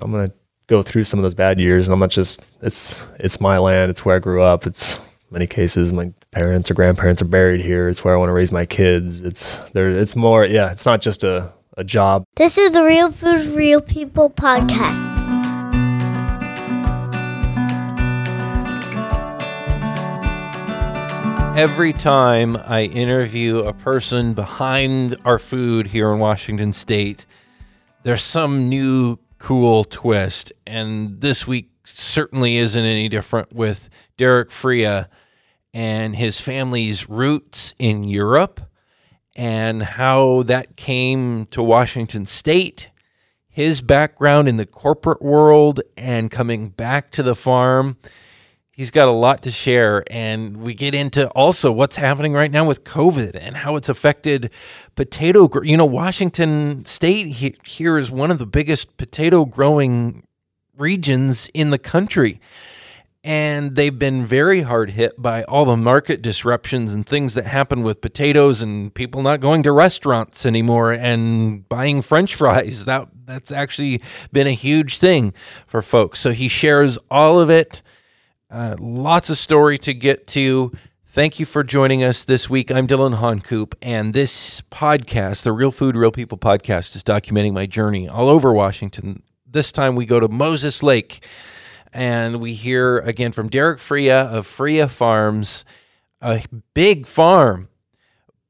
I'm gonna go through some of those bad years, and I'm not just it's it's my land, it's where I grew up, it's many cases my parents or grandparents are buried here. It's where I want to raise my kids. It's there. It's more. Yeah, it's not just a a job. This is the Real Food Real People podcast. Every time I interview a person behind our food here in Washington State, there's some new cool twist. And this week certainly isn't any different with Derek Freya and his family's roots in Europe and how that came to Washington State, his background in the corporate world, and coming back to the farm he's got a lot to share and we get into also what's happening right now with covid and how it's affected potato gr- you know washington state he- here is one of the biggest potato growing regions in the country. And they've been very hard hit by all the market disruptions and things that happen with potatoes and people not going to restaurants anymore and buying french fries. That that's actually been a huge thing for folks. So he shares all of it uh, lots of story to get to. Thank you for joining us this week. I'm Dylan Honcoop, and this podcast, the Real Food, Real People podcast, is documenting my journey all over Washington. This time we go to Moses Lake, and we hear again from Derek Freya of Freya Farms, a big farm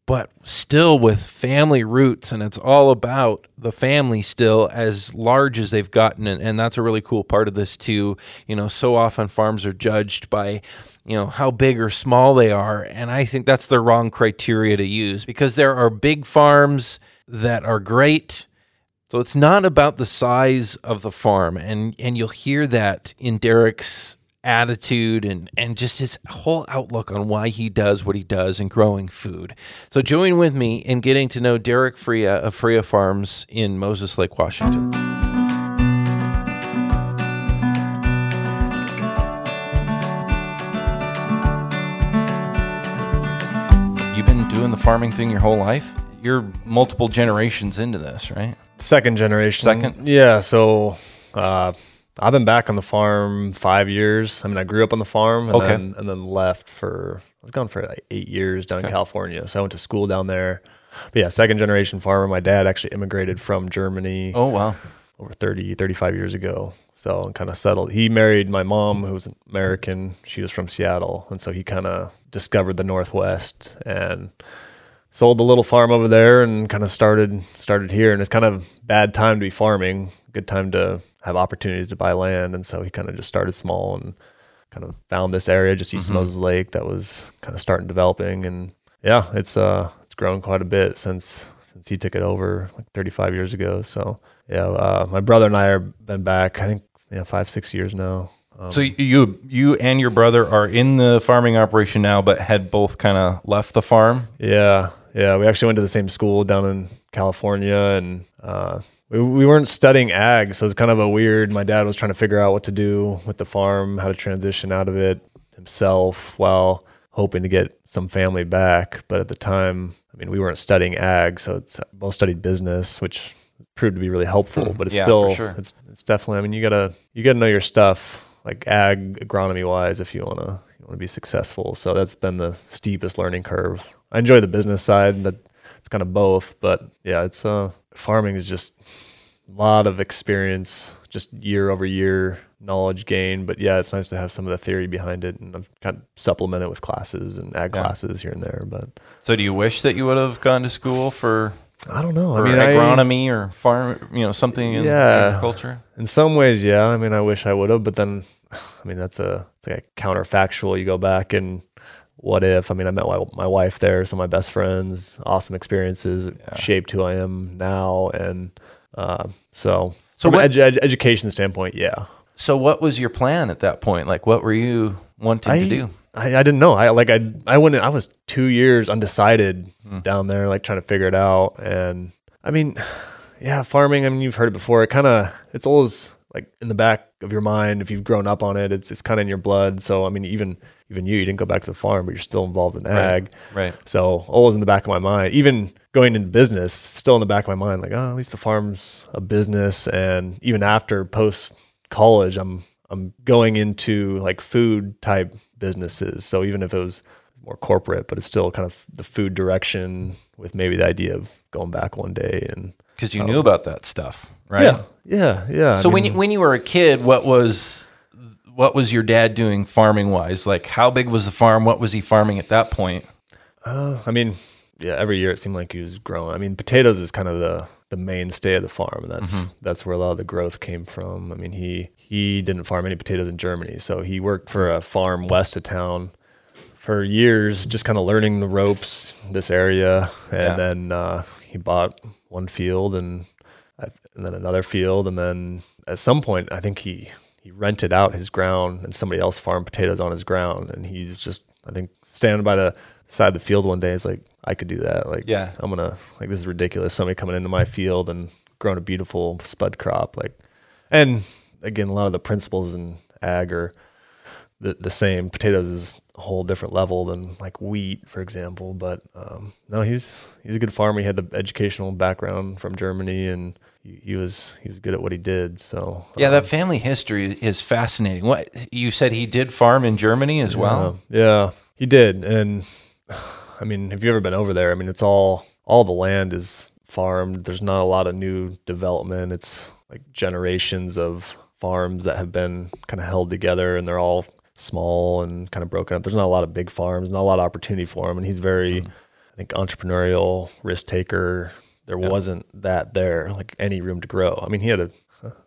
but still with family roots and it's all about the family still as large as they've gotten and, and that's a really cool part of this too. You know so often farms are judged by you know how big or small they are and i think that's the wrong criteria to use because there are big farms that are great so it's not about the size of the farm and and you'll hear that in derek's attitude and and just his whole outlook on why he does what he does in growing food. So join with me in getting to know Derek Freya of Freya Farms in Moses Lake, Washington. You've been doing the farming thing your whole life? You're multiple generations into this, right? Second generation. Second? Yeah. So uh, I've been back on the farm five years. I mean, I grew up on the farm and Okay. then and then left for I was gone for like eight years down in California. So I went to school down there. But yeah, second generation farmer. My dad actually immigrated from Germany Oh wow. over 30, 35 years ago. So kind of settled. He married my mom, who was an American. She was from Seattle, and so he kind of discovered the Northwest and sold the little farm over there and kind of started started here. And it's kind of bad time to be farming. Good time to have opportunities to buy land. And so he kind of just started small and kind of found this area just east of Moses Lake that was kind of starting developing. And yeah, it's uh it's grown quite a bit since since he took it over like 35 years ago. So yeah, uh, my brother and I have been back. I think yeah five six years now. Um, So you you and your brother are in the farming operation now, but had both kind of left the farm. Yeah, yeah. We actually went to the same school down in California, and uh, we we weren't studying ag, so it's kind of a weird. My dad was trying to figure out what to do with the farm, how to transition out of it himself, while hoping to get some family back. But at the time, I mean, we weren't studying ag, so it's both studied business, which proved to be really helpful. But it's Yeah, still, sure. it's it's definitely. I mean, you gotta you gotta know your stuff, like ag agronomy wise, if you wanna you wanna be successful. So that's been the steepest learning curve. I enjoy the business side. And that it's kind of both, but yeah, it's uh farming is just a lot of experience, just year over year knowledge gain. But yeah, it's nice to have some of the theory behind it, and I've kind of supplemented with classes and ag Yeah. classes here and there. But So do you wish that you would have gone to school for, I don't know. I mean, I- agronomy or farm, you know, something in Yeah. agriculture? In some ways, yeah. I mean, I wish I would have, but then, I mean, that's a it's like a counterfactual. You go back and what if? I mean, I met my, my wife there, some of my best friends, awesome experiences, Yeah. shaped who I am now, and uh, so So from what- an edu- ed- education standpoint, yeah. So what was your plan at that point? Like, what were you wanting I, to do? I, I didn't know. I like I I went. I was two years undecided Hmm. down there, like trying to figure it out. And I mean, yeah, farming. I mean, you've heard it before. It kind of it's always like in the back of your mind if you've grown up on it. It's it's kind of in your blood. So I mean, even even you, you didn't go back to the farm, but you're still involved in ag. Right. right. So always in the back of my mind. Even going into business, still in the back of my mind, like, oh, at least the farm's a business. And even after post college, I'm I'm going into like food type businesses. So even if it was more corporate, but it's still kind of the food direction with maybe the idea of going back one day and Because you um, knew about that stuff, right? yeah, yeah, yeah. So I when you, when you were a kid, what was what was your dad doing farming wise? Like how big was the farm? What was he farming at that point? Uh, I mean, yeah, every year it seemed like he was growing. I mean, potatoes is kind of the the mainstay of the farm, and that's that's where a lot of the growth came from. I mean, he he didn't farm any potatoes in Germany, so he worked for a farm west of town for years, just kind of learning the ropes this area, and Yeah. then uh, he bought one field and and then another field, and then at some point, I think he he rented out his ground, and somebody else farmed potatoes on his ground, and he's just I think standing by the side of the field one day is like I could do that. Like Yeah. I'm gonna like this is ridiculous. Somebody coming into my field and growing a beautiful spud crop, like and again a lot of the principles in ag are the, the same. Potatoes is a whole different level than like wheat, for example. But um, no, he's he's a good farmer. He had the educational background from Germany, and he, was he was good at what he did. So Yeah, um, that family history is fascinating. What you said he did farm in Germany as well? Yeah, yeah, he did. And I mean, have you ever been over there? I mean, it's all all the land is farmed. There's not a lot of new development. It's like generations of farms that have been kind of held together, and they're all small and kind of broken up. There's not a lot of big farms, not a lot of opportunity for him. And he's very, I think, entrepreneurial, risk taker. There wasn't that there, like any room to grow. I mean, he had a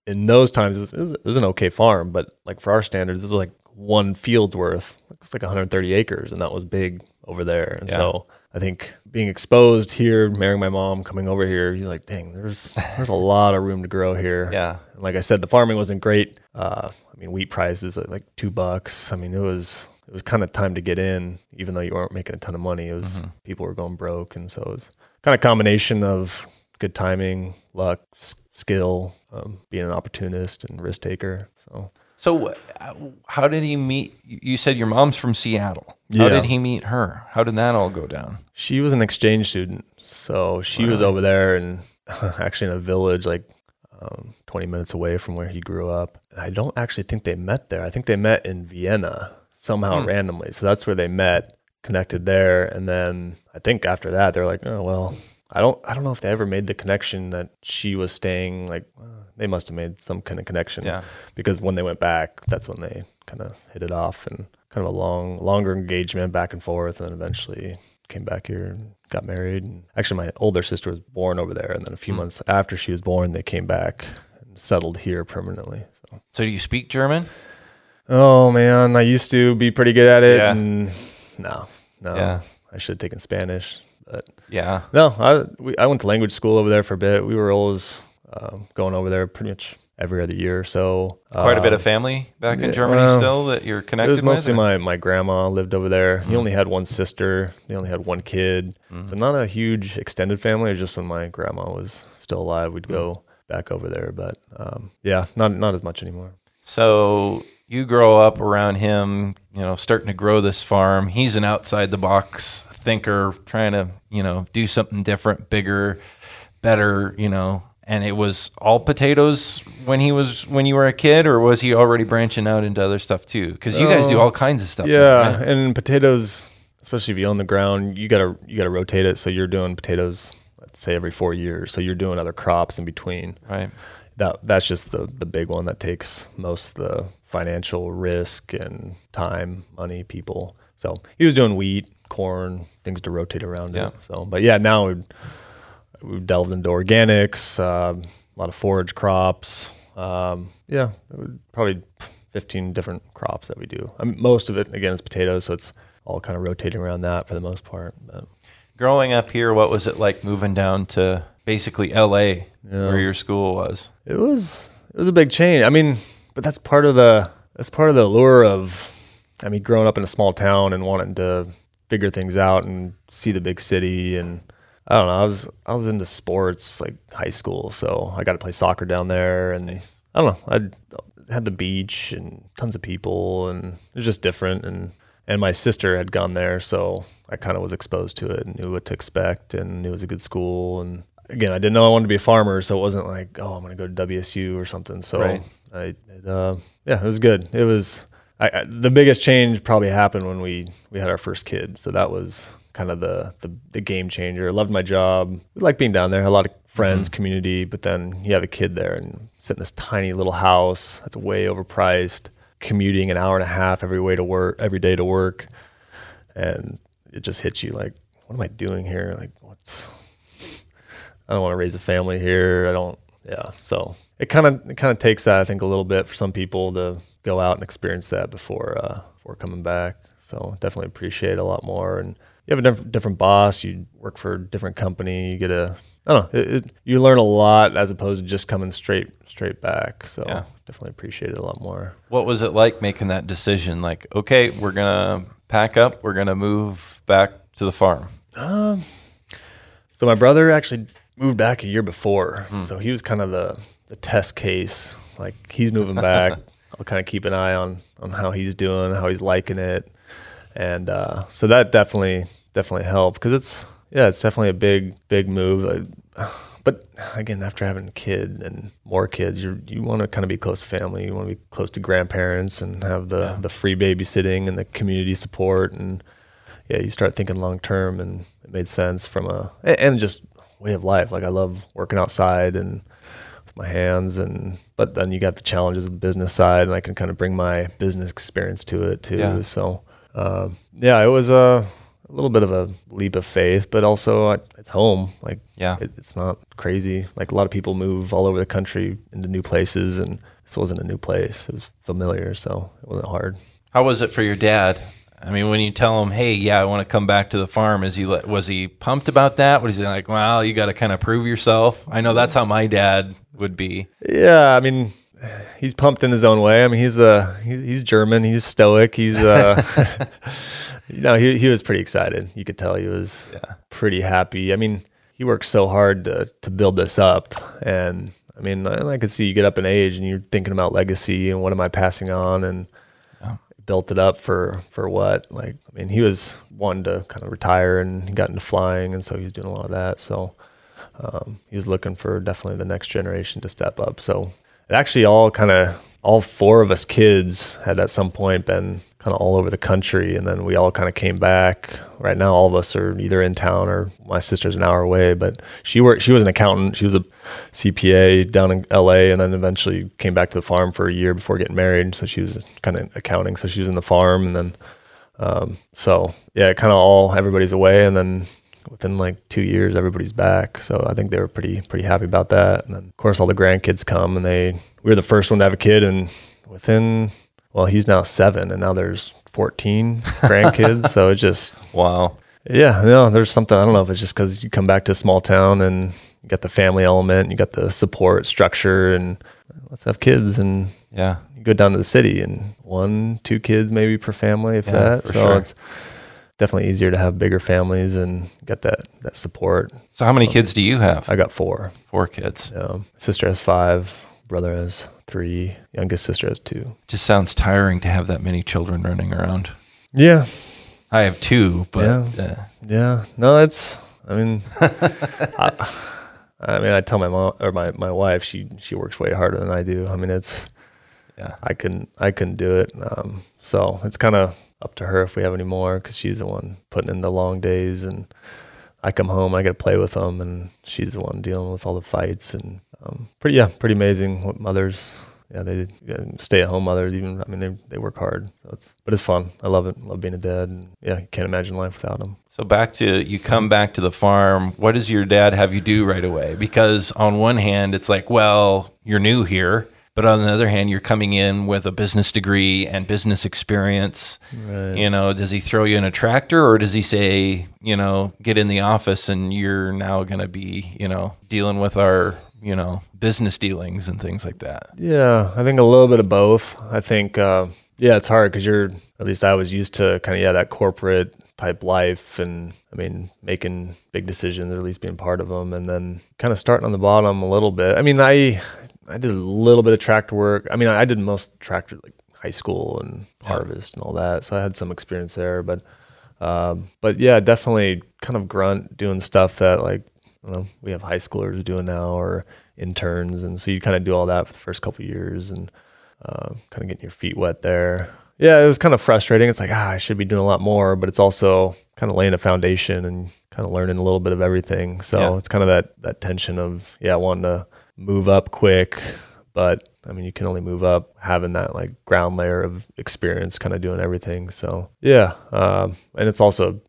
in those times it was, it was, an okay farm, but like for our standards, this was like one field's worth. It's like 130 acres, and that was big over there. And Yeah. so I think being exposed here, marrying my mom, coming over here, he's like, dang, there's there's a lot of room to grow here. Yeah. And like I said, the farming wasn't great. Uh, I mean, wheat prices at like two bucks. I mean, it was it was kind of time to get in, even though you weren't making a ton of money. It was Mm-hmm. people were going broke, and so it was kind of combination of good timing, luck, s- skill, um, being an opportunist and risk taker. So So, uh, how did he meet? You said your mom's from Seattle. How Yeah. did he meet her? How did that all go down? she was an exchange student, so she was over there and actually in a village like um, 20 minutes away from where he grew up. And I don't actually think they met there. I think they met in Vienna somehow randomly. So that's where they met, connected there, and then I think after that they're like, oh well. I don't. I don't know if they ever made the connection that she was staying. Like, uh, they must have made some kind of connection. Yeah. Because when they went back, that's when they kind of hit it off and kind of a long, longer engagement back and forth, and then eventually came back here and got married. And actually, my older sister was born over there, and then a few months after she was born, they came back and settled here permanently. So, So, do you speak German? oh man, I used to be pretty good at it, Yeah. and no, no, Yeah. I should have taken Spanish, but Yeah. no, I we, I went to language school over there for a bit. We were always um, going over there pretty much every other year. So Quite a bit uh, of family back in yeah, Germany well, still that you're connected. It was mostly with? my, my grandma lived over there. He only had one sister. They only had one kid. So not a huge extended family. It was just when my grandma was still alive, we'd go back over there. But um, yeah, not not as much anymore. So you grow up around him, you know, starting to grow this farm. He's an outside the box thinker, trying to, you know, do something different, bigger, better, you know. And it was all potatoes when he was when you were a kid, or was he already branching out into other stuff too? Because you guys do Oh, all kinds of stuff. now, Yeah, right? and potatoes, especially if you own the ground, you gotta you gotta rotate it. So you're doing potatoes, let's say every four years. So you're doing other crops in between. right. that that's just the the big one that takes most of the financial risk and time, money, people. So he was doing wheat, corn, things to rotate around Yeah. it. So, but yeah, now we've, we've delved into organics, um, a lot of forage crops. Um, yeah, it would- probably 15 different crops that we do. I mean, most of it again is potatoes, so it's all kind of rotating around that for the most part. But Growing up here, what was it like moving down to basically L.A., where your school was? It was it was a big change. I mean, but that's part of the that's part of the allure of I mean, growing up in a small town and wanting to figure things out and see the big city and I don't know, I was I was into sports like high school, so I got to play soccer down there and I don't know, I had the beach and tons of people and it was just different and and my sister had gone there, so I kind of was exposed to it and knew what to expect and knew it was a good school. And again, I didn't know I wanted to be a farmer, so it wasn't like, oh, I'm going to go to WSU or something. So Right. I, it, uh, yeah, it was good. It was I, I, the biggest change probably happened when we we had our first kid. So that was kind of the the, the game changer. Loved my job. I liked being down there. A lot of friends, community. But then you have a kid there and sit in this tiny little house that's way overpriced. Commuting an hour and a half every way to work every day to work, and it just hits you like, what am I doing here? Like, what's I don't want to raise a family here. I don't. Yeah. So it kind of it kind of takes that I think a little bit for some people to go out and experience that before uh, before coming back. So definitely appreciate it a lot more. And you have a diff- different boss. You work for a different company. You get a I don't know. It, it, you learn a lot as opposed to just coming straight straight back. So Yeah. definitely appreciate it a lot more. What was it like making that decision? Like, okay, we're gonna pack up, we're gonna move back to the farm. Um, so my brother actually moved back a year before, so he was kind of the the test case. Like he's moving back. I'll kind of keep an eye on on how he's doing, how he's liking it, and uh, so that definitely definitely helped because it's yeah, it's definitely a big big move. Uh, But again, after having a kid and more kids, you you want to kind of be close to family. You want to be close to grandparents and have the Yeah. the free babysitting and the community support and yeah, you start thinking long term, and it made sense from a- and just way of life. Like I love working outside and with my hands, and but then you got the challenges of the business side, and I can kind of bring my business experience to it too. Yeah. So um, yeah, it was a, a little bit of a leap of faith, but also I, it's home. Like Yeah. it, it's not crazy. Like a lot of people move all over the country into new places, and this wasn't a new place. It was familiar, so it wasn't hard. How was it for your dad? I mean, when you tell him, "Hey, yeah, I want to come back to the farm," is he was he pumped about that? Was he like, "Well, you got to kind of prove yourself"? I know that's how my dad would be. Yeah, I mean, he's pumped in his own way. I mean, he's uh, he, he's German. He's stoic. He's uh, you know, he he was pretty excited. You could tell he was Yeah. pretty happy. I mean, he worked so hard to to build this up, and I mean, I, I could see you get up in age and you're thinking about legacy and what am I passing on and. Built it up for for what? Like, I mean, he was wanting to kind of retire and he got into flying, and so he was doing a lot of that. So, um, he was looking for definitely the next generation to step up. So it actually all kind of all four of us kids had at some point been kind of all over the country, and then we all kind of came back. Right now, all of us are either in town or my sister's an hour away. But she worked; she was an accountant. She was a CPA down in LA, and then eventually came back to the farm for a year before getting married. So she was kind of accounting. So she was in the farm, and then um, so yeah, kind of all everybody's away, and then within like two years, everybody's back. So I think they were pretty pretty happy about that. And then of course all the grandkids come, and they we were the first one to have a kid, and within well, he's now seven, and now there's 14 grandkids. so it just Wow. yeah, no, there's something I don't know if it's just because you come back to a small town and you got the family element, you got the support structure, and let's have kids and Yeah. you go down to the city and one, two kids maybe per family, if Yeah, that. So sure. it's definitely easier to have bigger families and get that that support. So how many kids do you have? I got four. Four kids. Um, sister has five, brother has three, youngest sister has two. Just sounds tiring to have that many children running around. Yeah, I have two, but Yeah. uh, yeah. No, it's. I mean, I, I mean, I tell my mom or my my wife she she works way harder than I do. I mean, it's yeah. I couldn't I couldn't do it. Um, so it's kind of up to her if we have any more because she's the one putting in the long days and I come home I got to play with them and she's the one dealing with all the fights and um, pretty yeah pretty amazing what mothers yeah they yeah, stay at home mothers even I mean they they work hard so it's but it's fun I love it love being a dad and yeah you can't imagine life without them. So back to you come back to the farm. What does your dad have you do right away? Because on one hand, it's like, well, you're new here, but on the other hand, you're coming in with a business degree and business experience. Right. You know, does he throw you in a tractor or does he say, you know, get in the office and you're now going to be, you know, dealing with our, you know, business dealings and things like that? Yeah, I think a little bit of both. I think, uh, yeah, it's hard because you're, at least I was used to kind of, yeah, that corporate type life and I mean, making big decisions or at least being part of them and then kind of starting on the bottom a little bit. I mean, I, I did a little bit of tractor work. I mean, I did most tractor, like high school and harvest and all that. So I had some experience there, but um, but yeah, definitely kind of grunt doing stuff that like Don't know we have high schoolers doing now or interns, and so you kind of do all that for the first couple of years and uh, kind of getting your feet wet there. Yeah, it was kind of frustrating. It's like ah, I should be doing a lot more, but it's also kind of laying a foundation and kind of learning a little bit of everything. So Yeah. it's kind of that that tension of yeah, wanting to move up quick, but I mean, you can only move up having that like ground layer of experience, kind of doing everything. So yeah, um, and it's also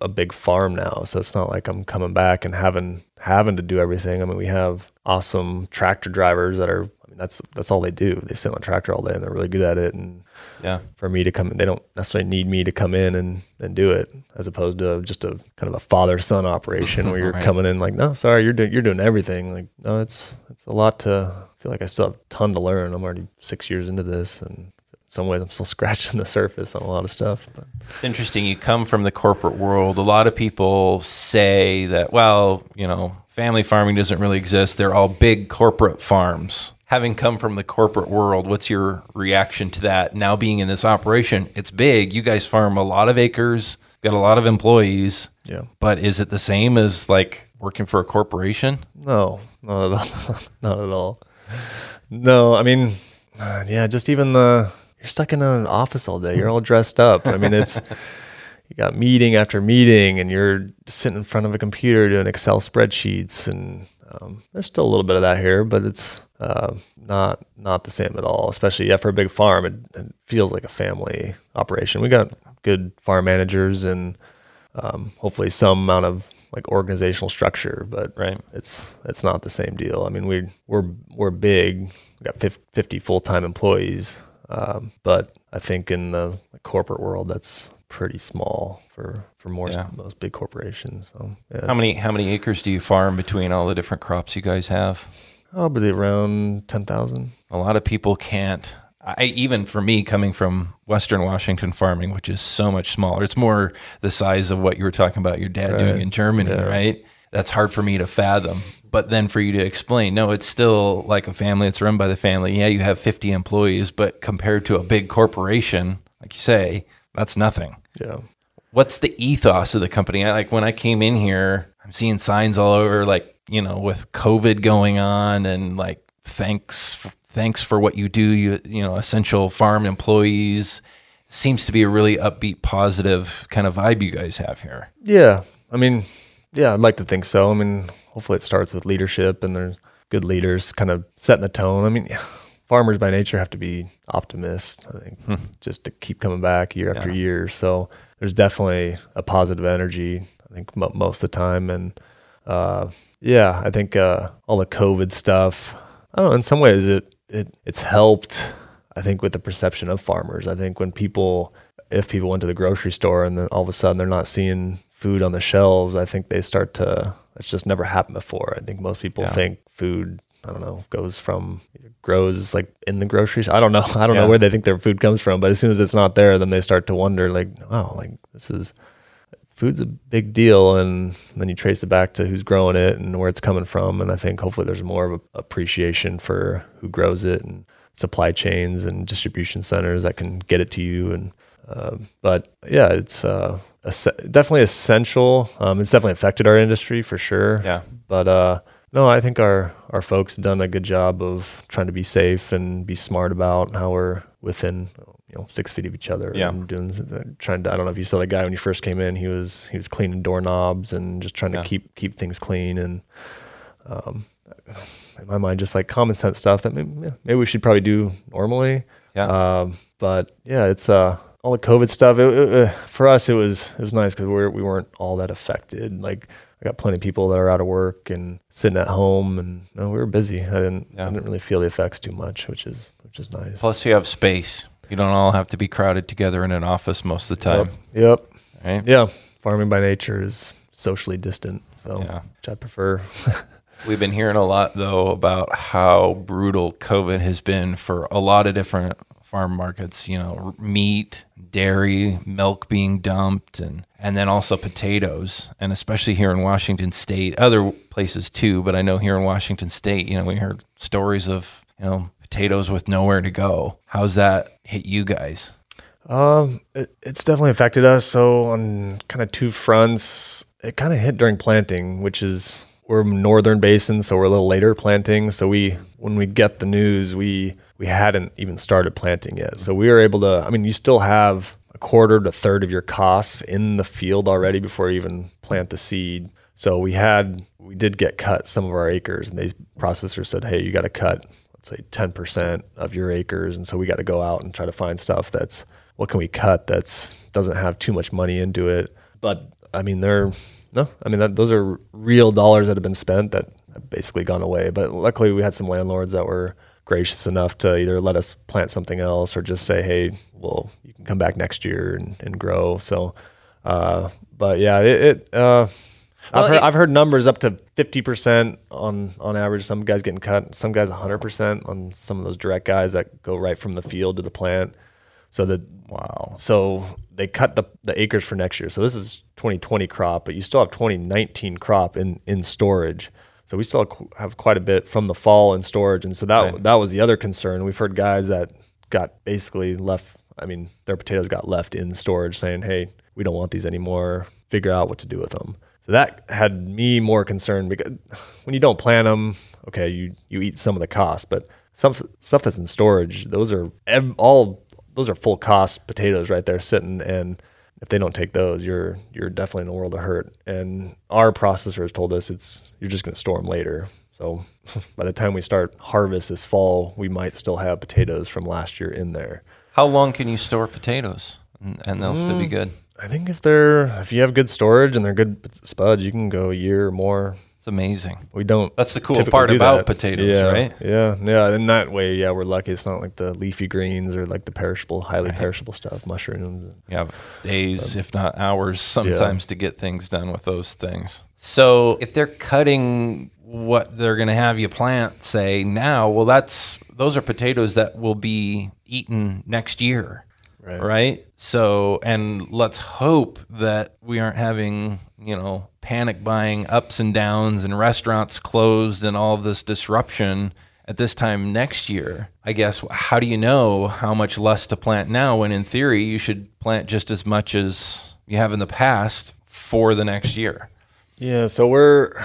a, big farm now, so it's not like I'm coming back and having having to do everything. I mean, we have awesome tractor drivers that are. I mean, that's that's all they do. They sit on a tractor all day, and they're really good at it. And Yeah. for me to come they don't necessarily need me to come in and, and do it as opposed to just a kind of a father son operation where you're Right. coming in like no sorry you're doing you're doing everything like no it's it's a lot to I feel like I still have a ton to learn I'm already six years into this and some ways I'm still scratching the surface on a lot of stuff but interesting. You come from the corporate world. A lot of people say that, well, you know, family farming doesn't really exist. They're all big corporate farms. Having come from the corporate world, what's your reaction to that? Now being in this operation, it's big. You guys farm a lot of acres, got a lot of employees, yeah but is it the same as like working for a corporation? No, not at all. not at all. No, I mean, yeah, just even the you're stuck in an office all day. You're all dressed up. I mean, it's you got meeting after meeting, and you're sitting in front of a computer doing Excel spreadsheets, and um, there's still a little bit of that here, but it's uh, not not the same at all. Especially yeah, for a big farm, it, it feels like a family operation. We got good farm managers and um, hopefully some amount of like organizational structure, but Right. it's it's not the same deal. I mean, we we're we're big. We got 50 full-time employees, um, but I think in the corporate world that's pretty small for for more Yeah. most big corporations. So yeah, How many how many acres do you farm between all the different crops you guys have? Probably around 10,000. A lot of people can't. I even for me coming from Western Washington farming, which is so much smaller. It's more the size of what you were talking about your dad doing in Germany, Yeah. right? That's hard for me to fathom. But then for you to explain, no, it's still like a family. It's run by the family. Yeah, you have 50 employees, but compared to a big corporation, like you say, that's nothing. Yeah. What's the ethos of the company? I, like when I came in here, I'm seeing signs all over, like you know, with COVID going on, and like thanks, thanks for what you do. You you know, essential farm employees. Seems to be a really upbeat, positive kind of vibe you guys have here. Yeah. I mean, yeah, I'd like to think so. I mean, hopefully it starts with leadership and there's good leaders kind of setting the tone. I mean, farmers by nature have to be optimists, I think, just to keep coming back year after Yeah. year. So there's definitely a positive energy, I think, mo- most of the time. And uh, yeah, I think uh, all the COVID stuff, I don't know, in some ways it, it it's helped, I think, with the perception of farmers. I think when people, if people went to the grocery store and then all of a sudden they're not seeing food on the shelves, I think they start to, It's just never happened before. I think most people Yeah. think food, I don't know, goes from, grows like in the groceries. I don't know. I don't Yeah. know where they think their food comes from, but as soon as it's not there, then they start to wonder, like, oh, like this is, food's a big deal and then you trace it back to who's growing it and where it's coming from and i think hopefully there's more of a appreciation for who grows it and supply chains and distribution centers that can get it to you and um, but yeah it's uh, definitely essential um, it's definitely affected our industry for sure Yeah. but uh, no, I think our our folks done a good job of trying to be safe and be smart about how we're within you know six feet of each other. Yeah. and doing trying to. I don't know if you saw the guy when you first came in. He was he was cleaning doorknobs and just trying Yeah. to keep keep things clean and. Um, in my mind, just like common sense stuff that maybe, maybe we should probably do normally. Yeah. Um, but yeah, it's uh, all the COVID stuff. It, it, uh, for us, it was it was nice because we we weren't all that affected. Like I got plenty of people that are out of work and sitting at home, and no, we were busy. I didn't Yeah. I didn't really feel the effects too much, which is which is nice. Plus, you have space. You don't all have to be crowded together in an office most of the time, Yep. right? Yeah. Farming by nature is socially distant, so Yeah. which I prefer. We've been hearing a lot though about how brutal COVID has been for a lot of different farm markets. You know, meat, dairy, milk being dumped, and and then also potatoes, and especially here in Washington State, other places too. But I know here in Washington State, you know, we heard stories of you know potatoes with nowhere to go. How's that hit you guys? Um, it, it's definitely affected us. So on kind of two fronts, it kind of hit during planting, which is we're northern basin, so we're a little later planting. So we when we get the news, we we hadn't even started planting yet. So we were able to. I mean, you still have a quarter to third of your costs in the field already before you even plant the seed. So we had we did get cut some of our acres, and these processors said, "Hey, you got to cut." Let's say 10% of your acres. And so we got to go out and try to find stuff that's what can we cut that's doesn't have too much money into it. But I mean, they're no, I mean that, those are real dollars that have been spent that have basically gone away. But luckily, we had some landlords that were gracious enough to either let us plant something else or just say, hey, well, you can come back next year and, and grow. So, uh, but yeah, it. it uh, Well, I've heard it- I've heard numbers up to fifty percent on on average. Some guys getting cut, some guys hundred percent on some of those direct guys that go right from the field to the plant. So that Wow. so they cut the, the acres for next year. So this is 2020 crop, but you still have 2019 crop in, in storage. So we still have quite a bit from the fall in storage. And so that Right. that was the other concern. We've heard guys that got basically left. I mean, their potatoes got left in storage, saying, "Hey, we don't want these anymore. Figure out what to do with them." So that had me more concerned because when you don't plant them, okay, you you eat some of the cost, but some stuff that's in storage, those are ev- all those are full cost potatoes right there sitting and if they don't take those you're you're definitely in a world of hurt. And our processors told us it's you're just going to store them later. So by the time we start harvest this fall we might still have potatoes from last year in there. How long can you store potatoes? And, and they'll still be mm, good? i think if they're if you have good storage and they're good spuds you can go a year or more It's amazing. we don't That's the cool part about that. potatoes, yeah, right? Yeah, yeah. In that way, yeah, we're lucky. It's not like the leafy greens or like the perishable, highly perishable stuff, mushrooms. You have days, if not hours, sometimes to get things done with those things. So if they're cutting what they're going to have you plant, say now, well, that's those are potatoes that will be eaten next year, Right. right? So, and let's hope that we aren't having you know panic buying ups and downs and restaurants closed and all this disruption at this time next year. I guess how do you know how much less to plant now when in theory you should plant just as much as you have in the past for the next year? Yeah, so we're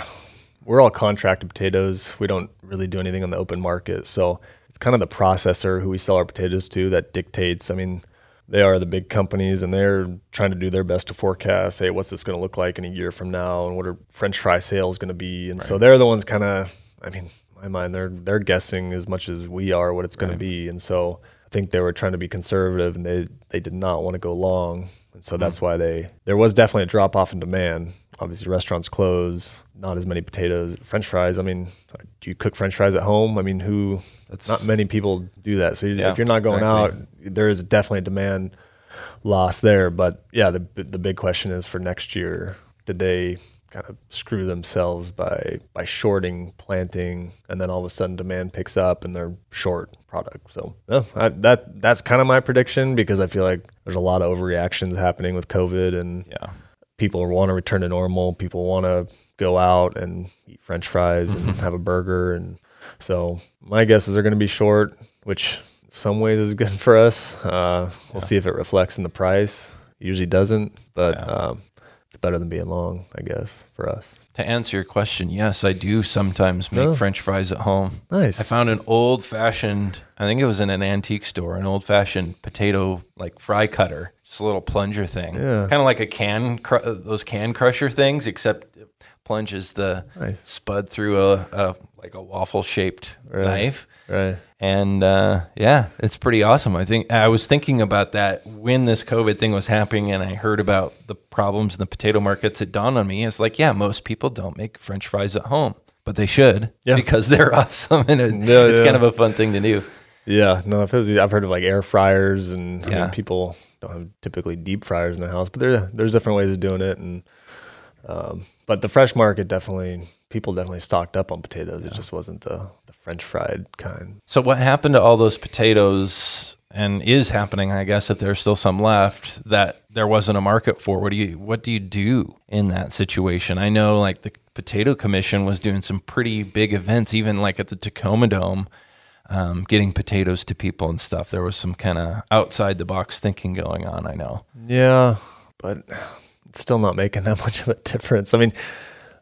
we're all contracted potatoes. We don't really do anything on the open market. So it's kind of the processor who we sell our potatoes to that dictates. I mean, they are the big companies and they're trying to do their best to forecast, hey, what's this going to look like in a year from now and what are French fry sales going to be? And so they're the ones kind of I mean, my mind they're they're guessing as much as we are what it's going to be. And so I think they were trying to be conservative and they they did not want to go long. And so hmm. that's why they there was definitely a drop off in demand. Obviously, restaurants close. Not as many potatoes. French fries. I mean, do you cook French fries at home? I mean, who? That's- not many people do that. So Yeah, if you're not going exactly. out, there is definitely a demand loss there. But yeah, the the big question is for next year. Did they kind of screw themselves by by shorting planting, and then all of a sudden demand picks up and they're short product? So yeah, I, that that's kind of my prediction because I feel like there's a lot of overreactions happening with COVID and Yeah. people want to return to normal. People want to go out and eat French fries and have a burger, and so my guess is they're going to be short, which some ways is good for us. Uh, we'll see if it reflects in the price. Usually doesn't, but Yeah. um, it's better than being long, I guess, for us. To answer your question, yes, I do sometimes make Oh. French fries at home. Nice. I found an old fashioned, I think it was in an antique store, an old fashioned potato like fry cutter, just a little plunger thing. Yeah. Kind of like a can, cr- those can crusher things, except it plunges the Nice. spud through a, a like a waffle shaped Right. knife. Right. And uh, yeah, it's pretty awesome. I think I was thinking about that when this COVID thing was happening, and I heard about the problems in the potato markets. It dawned on me. It's like, yeah, most people don't make French fries at home, but they should Yeah. because they're awesome, and it, Yeah, it's yeah. kind of a fun thing to do. Yeah, no, if it was, I've heard of like air fryers, and I mean, people don't have typically deep fryers in their house, but there there's different ways of doing it, and um, but the fresh market definitely people definitely stocked up on potatoes. It just wasn't the the French fried kind. So what happened to all those potatoes and is happening, I guess, if there's still some left that there wasn't a market for? What do you what do you do in that situation? I know like the Potato Commission was doing some pretty big events, even like at the Tacoma Dome. um, getting potatoes to people and stuff. There was some kind of outside the box thinking going on. I know. Yeah, but it's still not making that much of a difference. I mean,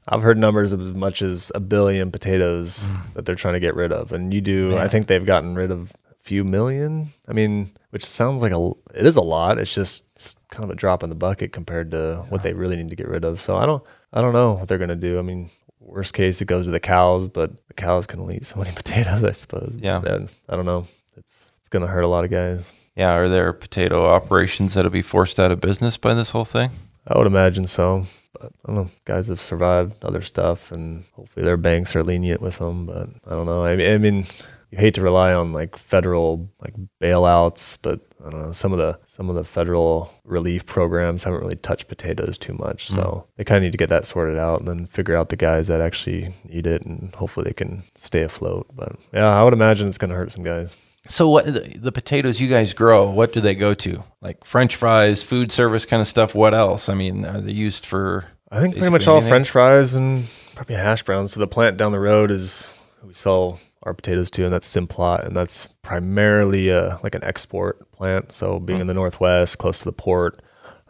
I've heard numbers of as much as a billion potatoes mm. that they're trying to get rid of, and you do. Yeah. I think they've gotten rid of a few million. I mean, which sounds like a it is a lot. It's just it's kind of a drop in the bucket compared to what they really need to get rid of. So I don't I don't know what they're gonna do. I mean, worst case it goes to the cows, but the cows can only eat so many potatoes, I suppose. Yeah. And I don't know. It's it's gonna hurt a lot of guys. Yeah, are there potato operations that'll be forced out of business by this whole thing? I would imagine so. But I don't know. Guys have survived other stuff, and hopefully their banks are lenient with them. But I don't know. I mean, I mean, you hate to rely on like federal like bailouts, but I don't know. Some of the some of the federal relief programs haven't really touched potatoes too much. So mm. they kind of need to get that sorted out, and then figure out the guys that actually need it, and hopefully they can stay afloat. But yeah, I would imagine it's going to hurt some guys. So what the, the potatoes you guys grow, what do they go to? Like French fries, food service kind of stuff. What else? I mean, are they used for? I think pretty much all anything? French fries and probably hash browns. So the plant down the road is who we sell our potatoes to, and that's Simplot, and that's primarily uh, like an export plant. So being in the Northwest, close to the port,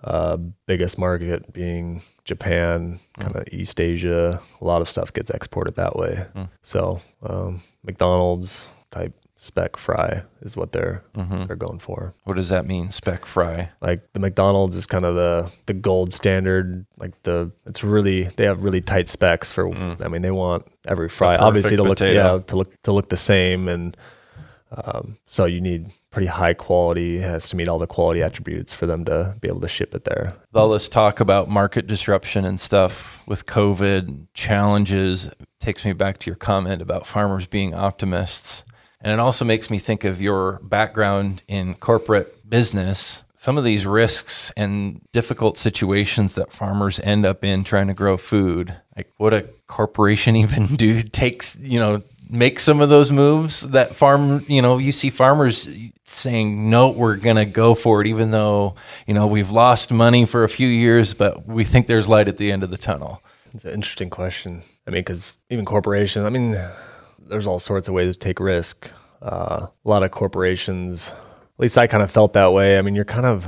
uh, biggest market being Japan, kind of East Asia. A lot of stuff gets exported that way. So um, McDonald's type spec fry is what they're they're going for What does that mean? Spec fry. like the McDonald's is kind of the the gold standard. Like the it's really they have really tight specs for. I mean, they want every fry obviously to look potato. yeah to look to look the same, and um, so you need pretty high quality. It has to meet all the quality attributes for them to be able to ship it there. With all this talk about market disruption and stuff with COVID challenges takes me back to your comment about farmers being optimists. And it also makes me think of your background in corporate business. Some of these risks and difficult situations that farmers end up in trying to grow food. Like what a corporation even do takes, you know, make some of those moves that farm, you know, you see farmers saying, no, we're going to go for it, even though, you know, we've lost money for a few years, but we think there's light at the end of the tunnel. It's an interesting question. I mean, because even corporations, I mean, there's all sorts of ways to take risk. Uh, a lot of corporations, at least I kind of felt that way. I mean, you're kind of,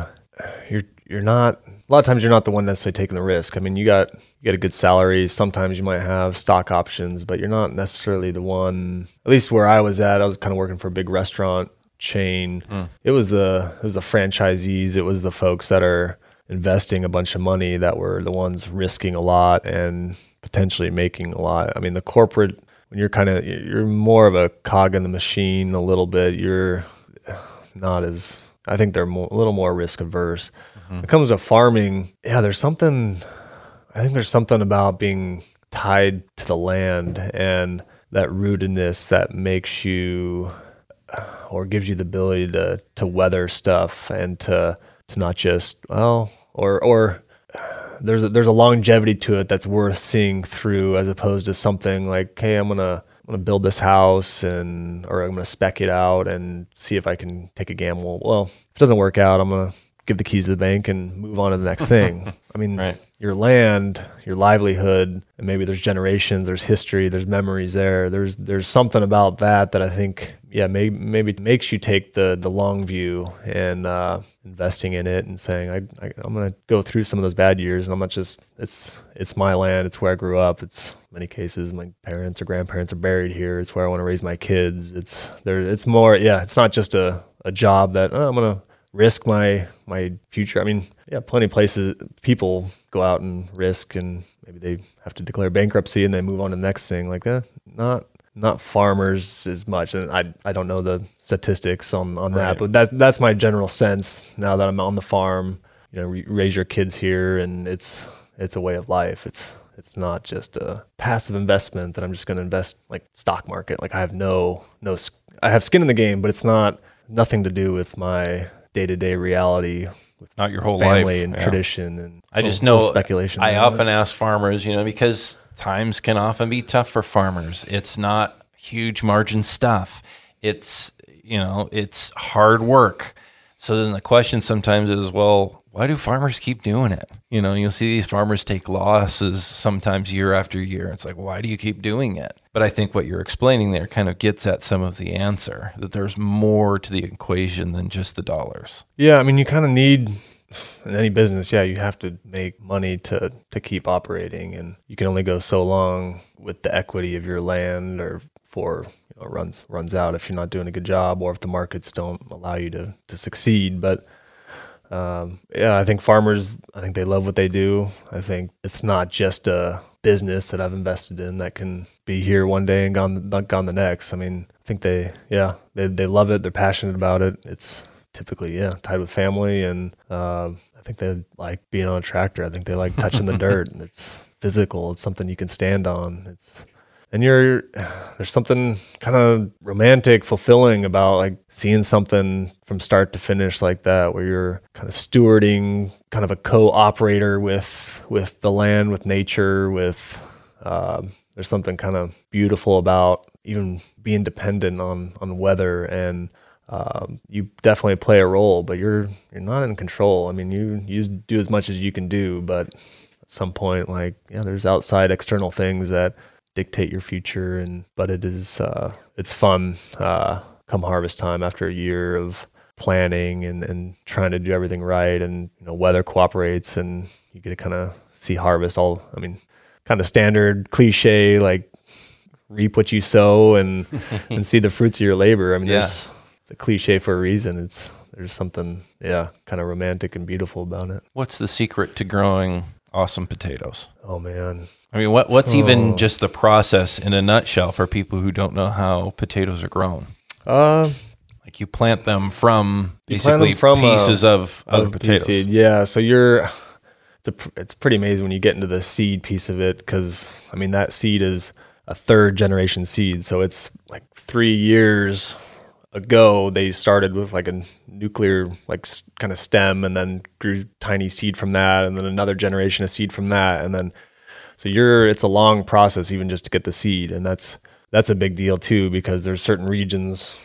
you're you're not. A lot of times, you're not the one necessarily taking the risk. I mean, you got you get a good salary. Sometimes you might have stock options, but you're not necessarily the one. At least where I was at, I was kind of working for a big restaurant chain. It was the it was the franchisees. It was the folks that are investing a bunch of money that were the ones risking a lot and potentially making a lot. I mean, the corporate when you're kind of you're more of a cog in the machine a little bit. You're not as I think they're more, a little more risk averse. Mm-hmm. When it comes to farming, yeah, there's something. I think there's something about being tied to the land and that rootedness that makes you or gives you the ability to to weather stuff and to to not just well or or there's a, there's a longevity to it that's worth seeing through as opposed to something like hey I'm gonna I'm gonna build this house and or I'm gonna spec it out and see if I can take a gamble. Well, if it doesn't work out, I'm gonna give the keys to the bank and move on to the next thing. I mean, Right. your land, your livelihood, and maybe there's generations, there's history, there's memories there. There's there's something about that that I think, yeah, maybe maybe makes you take the the long view and uh, investing in it and saying, I, I I'm gonna go through some of those bad years, and I'm not just it's it's my land, it's where I grew up. It's many cases my parents or grandparents are buried here. It's where I want to raise my kids. It's there. It's more, yeah. It's not just a a job that oh, I'm gonna risk my my future. I mean, yeah, plenty of places people go out and risk, and maybe they have to declare bankruptcy and they move on to the next thing. Like that, not not farmers as much, and I I don't know the statistics on on Right. that, but that that's my general sense now that I'm on the farm. You know, re- raise your kids here, and it's it's a way of life. It's it's not just a passive investment that I'm just going to invest like stock market. Like I have no no I have skin in the game, but it's not nothing to do with my day to day reality with Not your whole family life. and Yeah. tradition and I just little- know little speculation. I often ask farmers, you know, because times can often be tough for farmers. It's not huge margin stuff. It's you know, it's hard work. So then the question sometimes is, well, why do farmers keep doing it? You know, you'll see these farmers take losses sometimes year after year. It's like, why do you keep doing it? But I think what you're explaining there kind of gets at some of the answer that there's more to the equation than just the dollars. Yeah, I mean, you kind of need in any business. Yeah, you have to make money to to keep operating, and you can only go so long with the equity of your land or for you know, runs runs out if you're not doing a good job or if the markets don't allow you to to succeed. But um, yeah, I think farmers, I think they love what they do. I think it's not just a business that I've invested in that can be here one day and gone gone the next. I mean, I think they, yeah, they they love it. They're passionate about it. It's typically, yeah, tied with family, and uh, I think they like being on a tractor. I think they like touching the dirt, and it's physical. It's something you can stand on. It's and you're there's something kind of romantic fulfilling about like seeing something from start to finish like that where you're kind of stewarding kind of a co-operator with with the land with nature with um, there's something kind of beautiful about even being dependent on on weather and um, you definitely play a role but you're you're not in control. I mean you you do as much as you can do but at some point like yeah there's outside external things that dictate your future and but it is uh, it's fun uh, come harvest time after a year of planning and, and trying to do everything right and you know weather cooperates and you get to kind of see harvest all i mean kind of standard cliche like reap what you sow and and see the fruits of your labor. I mean Yeah. there's it's a cliche for a reason. It's there's something yeah kind of romantic and beautiful about it. What's the secret to growing awesome potatoes? oh man I mean, what what's even Oh. just the process in a nutshell for people who don't know how potatoes are grown? uh Like you plant them from basically them from, pieces of other potatoes. seed. Yeah, so you're it's a, it's pretty amazing when you get into the seed piece of it because I mean that seed is a third generation seed, so it's like three years ago they started with like a nuclear like kind of stem and then grew tiny seed from that and then another generation of seed from that and then so you're it's a long process even just to get the seed and that's that's a big deal too because there's certain regions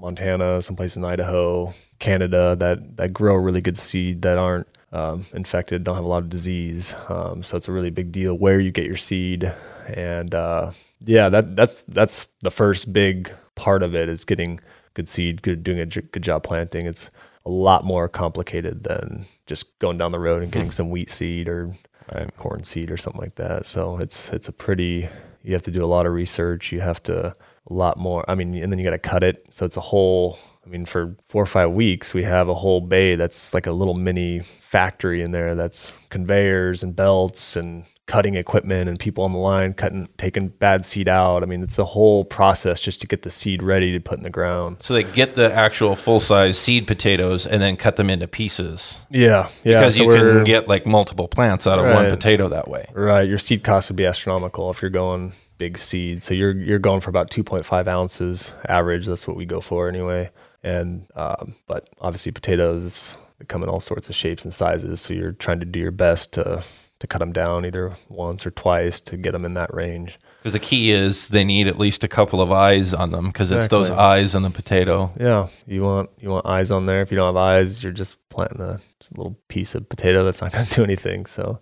Montana, someplace in Idaho, Canada that that grow really good seed that aren't um, infected, don't have a lot of disease. Um, so it's a really big deal where you get your seed, and uh, yeah, that that's that's the first big part of it is getting good seed, good doing a j- good job planting. It's a lot more complicated than just going down the road and getting hmm. some wheat seed or Right. corn seed or something like that. So it's it's a pretty you have to do a lot of research. You have to a lot more. I mean, and then you got to cut it. So it's a whole. I mean, for four or five weeks, we have a whole bay that's like a little mini factory in there. That's conveyors and belts and cutting equipment and people on the line cutting, taking bad seed out. I mean, it's a whole process just to get the seed ready to put in the ground. So they get the actual full size seed potatoes and then cut them into pieces Yeah, yeah. because so you can get like multiple plants out of one potato that way. Right, your seed cost would be astronomical if you're going big seed. So you're you're going for about 2.5 ounces average. That's what we go for anyway. And um, but obviously potatoes it's, they come in all sorts of shapes and sizes. So you're trying to do your best to to cut them down either once or twice to get them in that range. Because the key is they need at least a couple of eyes on them because it's those eyes on the potato. Yeah, you want you want eyes on there. If you don't have eyes, you're just planting a, just a little piece of potato that's not going to do anything. So,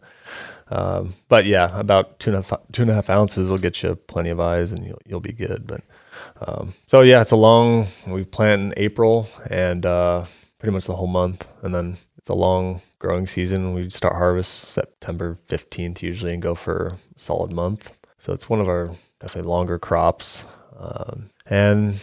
um, but yeah, about two and a half two and a half ounces will get you plenty of eyes, and you'll you'll be good. But um, so yeah, it's a long. We plant in April and uh, pretty much the whole month, and then it's a long growing season. We start harvest September fifteenth usually, and go for a solid month. So it's one of our definitely longer crops, um, and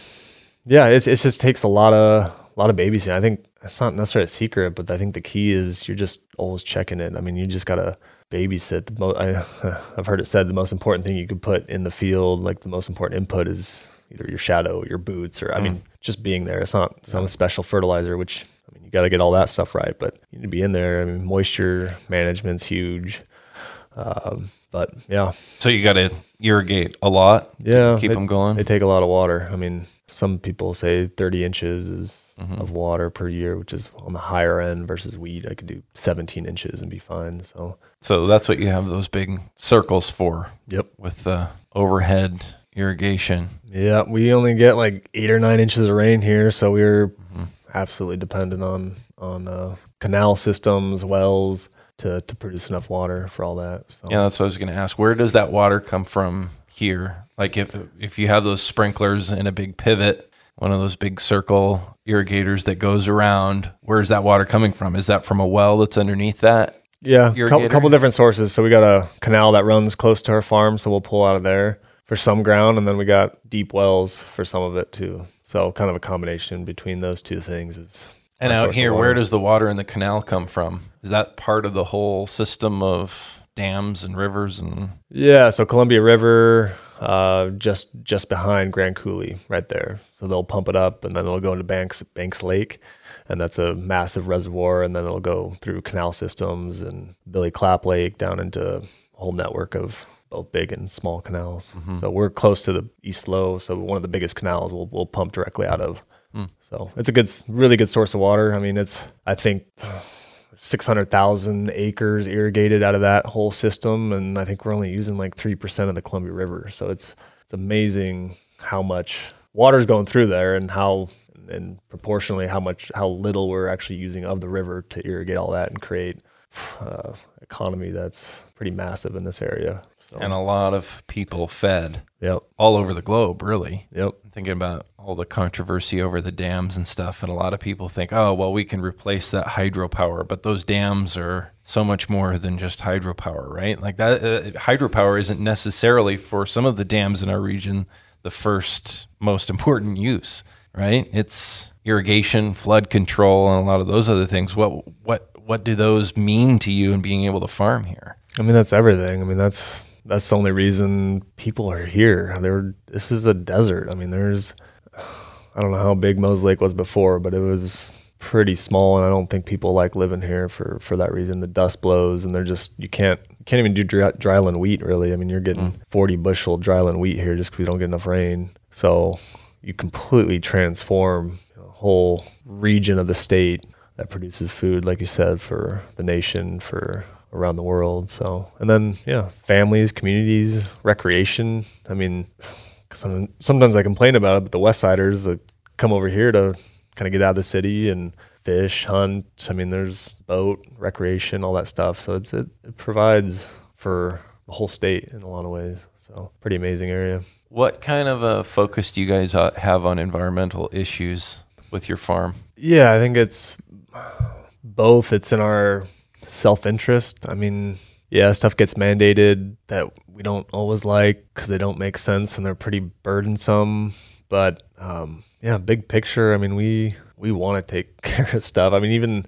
yeah, it's it just takes a lot of a lot of babysitting. I think it's not necessarily a secret, but I think the key is you're just always checking it. I mean, you just gotta babysit. The mo- I, I've heard it said the most important thing you could put in the field, like the most important input, is either your shadow, your boots, or I mean, just being there. It's not it's not a special fertilizer, which I mean, you got to get all that stuff right, but you need to be in there. I mean, moisture management's huge. Um, but yeah, So you got to irrigate a lot yeah, to keep it- them going. They take a lot of water. I mean, some people say 30 inches is Mm-hmm. of water per year, which is on the higher end versus weed. I could do 17 inches and be fine. So, so that's what you have those big circles for yep. with the overhead irrigation. Yeah, we only get like eight or nine inches of rain here, so we're Mm-hmm. Absolutely dependent on on uh, canal systems, wells to to produce enough water for all that. So, Yeah, that's what I was going to ask. Where does that water come from here? Like if if you have those sprinklers in a big pivot, one of those big circle irrigators that goes around, where's that water coming from? Is that from a well that's underneath that? Yeah, couple, couple different sources. So we got a canal that runs close to our farm, so we'll pull out of there for some ground, and then we got deep wells for some of it too. So kind of a combination between those two things is. And out here, where does the water in the canal come from? Is that part of the whole system of dams and rivers and Yeah, so Columbia River, uh, just just behind Grand Coulee, right there. So they'll pump it up, and then it'll go into Banks Banks Lake, and that's a massive reservoir. And then it'll go through canal systems and Billy Clapp Lake down into a whole network of both big and small canals. So we're close to the East Low, so one of the biggest canals we'll we'll pump directly out of. So it's a good, really good source of water. I mean, it's I think 600,000 acres irrigated out of that whole system. And I think we're only using like 3% of the Columbia River. So it's, it's amazing how much water is going through there and how, and proportionally how much, how little we're actually using of the river to irrigate all that and create uh, economy that's pretty massive in this area. So, and a lot of people fed yep. all over the globe, really. Yep. I'm thinking about all the controversy over the dams and stuff, and a lot of people think, oh, well, we can replace that hydropower, but those dams are so much more than just hydropower, right? Like that, uh, hydropower isn't necessarily for some of the dams in our region the first most important use, right? It's irrigation, flood control, and a lot of those other things. What what what do those mean to you in being able to farm here? I mean, that's everything. I mean, that's that's the only reason people are here. There, this is a desert. I mean, there's, I don't know how big Moses Lake was before, but it was pretty small, and I don't think people like living here for for that reason. The dust blows, and they're just you can't you can't even do dry, dryland wheat really. I mean, you're getting mm. 40 bushel dryland wheat here just because we don't get enough rain. So you completely transform a whole region of the state that produces food, like you said, for the nation, for around the world. So, and then, yeah, families, communities, recreation. I mean, some, sometimes I complain about it, but the West Siders uh, come over here to kind of get out of the city and fish, hunt. I mean, there's boat, recreation, all that stuff. So it's, it, it provides for the whole state in a lot of ways. So, pretty amazing area. What kind of a focus do you guys uh, have on environmental issues with your farm? Yeah, I think it's both. It's in our self interest. I mean, yeah, stuff gets mandated that we don't always like because they don't make sense and they're pretty burdensome. But um, yeah, big picture. I mean, we we want to take care of stuff. I mean, even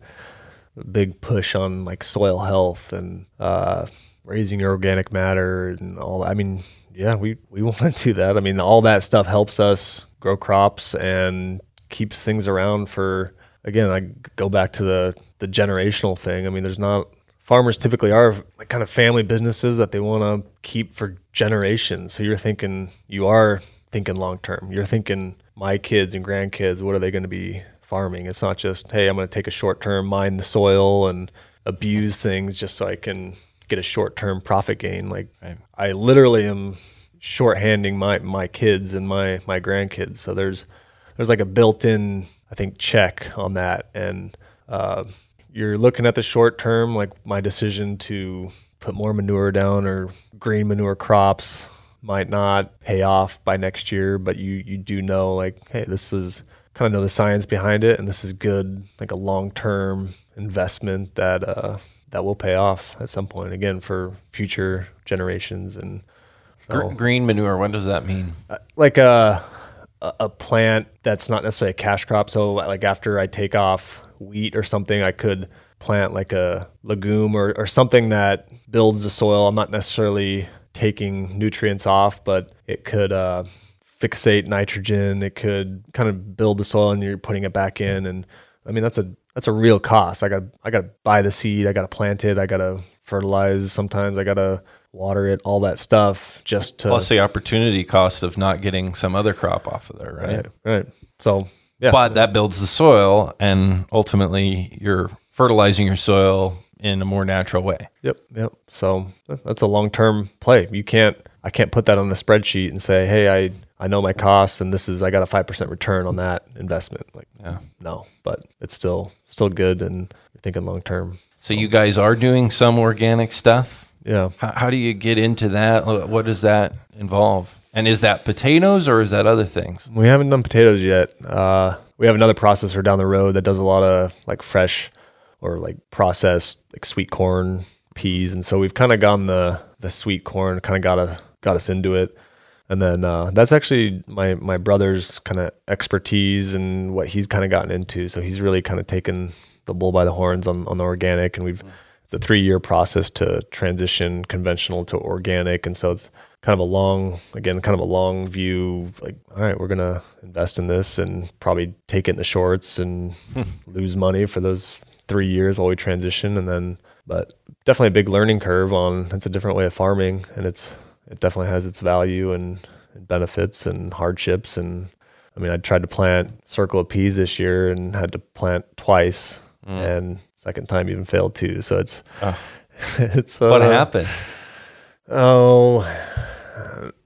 big push on like soil health and uh, raising organic matter and all. That. I mean, yeah, we we want to do that. I mean, all that stuff helps us grow crops and keeps things around for. Again, I go back to the the generational thing. I mean, there's not farmers typically are like kind of family businesses that they want to keep for generations. So you're thinking you are thinking long term. You're thinking my kids and grandkids, what are they going to be farming? It's not just, hey, I'm going to take a short term, mine the soil and abuse things just so I can get a short term profit gain. Like Right. I literally am shorthanding my my kids and my my grandkids. So there's there's like a built-in I think check on that and uh, you're looking at the short term like my decision to put more manure down or green manure crops might not pay off by next year but you you do know like hey this is kind of know the science behind it and this is good like a long-term investment that uh that will pay off at some point again for future generations and so- green manure. What does that mean? like a a a plant that's not necessarily a cash crop. So like after I take off wheat or something, I could plant like a legume or, or something that builds the soil. I'm not necessarily taking nutrients off, but it could uh, fixate nitrogen. It could kind of build the soil, and you're putting it back in. And I mean that's a that's a real cost. I got I got to buy the seed. I got to plant it. I got to fertilize. Sometimes I got to water it. All that stuff just to Plus the opportunity cost of not getting some other crop off of there, right? Right. Right. So yeah. But that builds the soil, and ultimately you're fertilizing your soil in a more natural way. Yep. Yep. So that's a long term play. You can't. I can't put that on a spreadsheet and say, hey, I I know my costs and this is I got a five percent return on that investment. Like Yeah. no, but it's still still good and you're thinking long term. So you guys are doing some organic stuff. Yeah. How, how do you get into that? What does that involve? And is that potatoes or is that other things? We haven't done potatoes yet. Uh, we have another processor down the road that does a lot of like fresh or like processed like sweet corn, peas, and so we've kind of gone the the sweet corn, kind of got a, got us into it. And then uh, that's actually my my brother's kind of expertise and what he's kind of gotten into. So he's really kind of taken the bull by the horns on, on the organic, and we've it's a three year process to transition conventional to organic, and so it's kind of a long again kind of a long view like all right we're gonna invest in this and probably take it in the shorts and hmm. lose money for those three years while we transition. And then but definitely a big learning curve on it's a different way of farming. And it's it definitely has its value and, and benefits and hardships. And i mean i tried to plant circle of peas this year and had to plant twice hmm. and second time even failed too. So it's Oh. it's What uh, happened? Oh,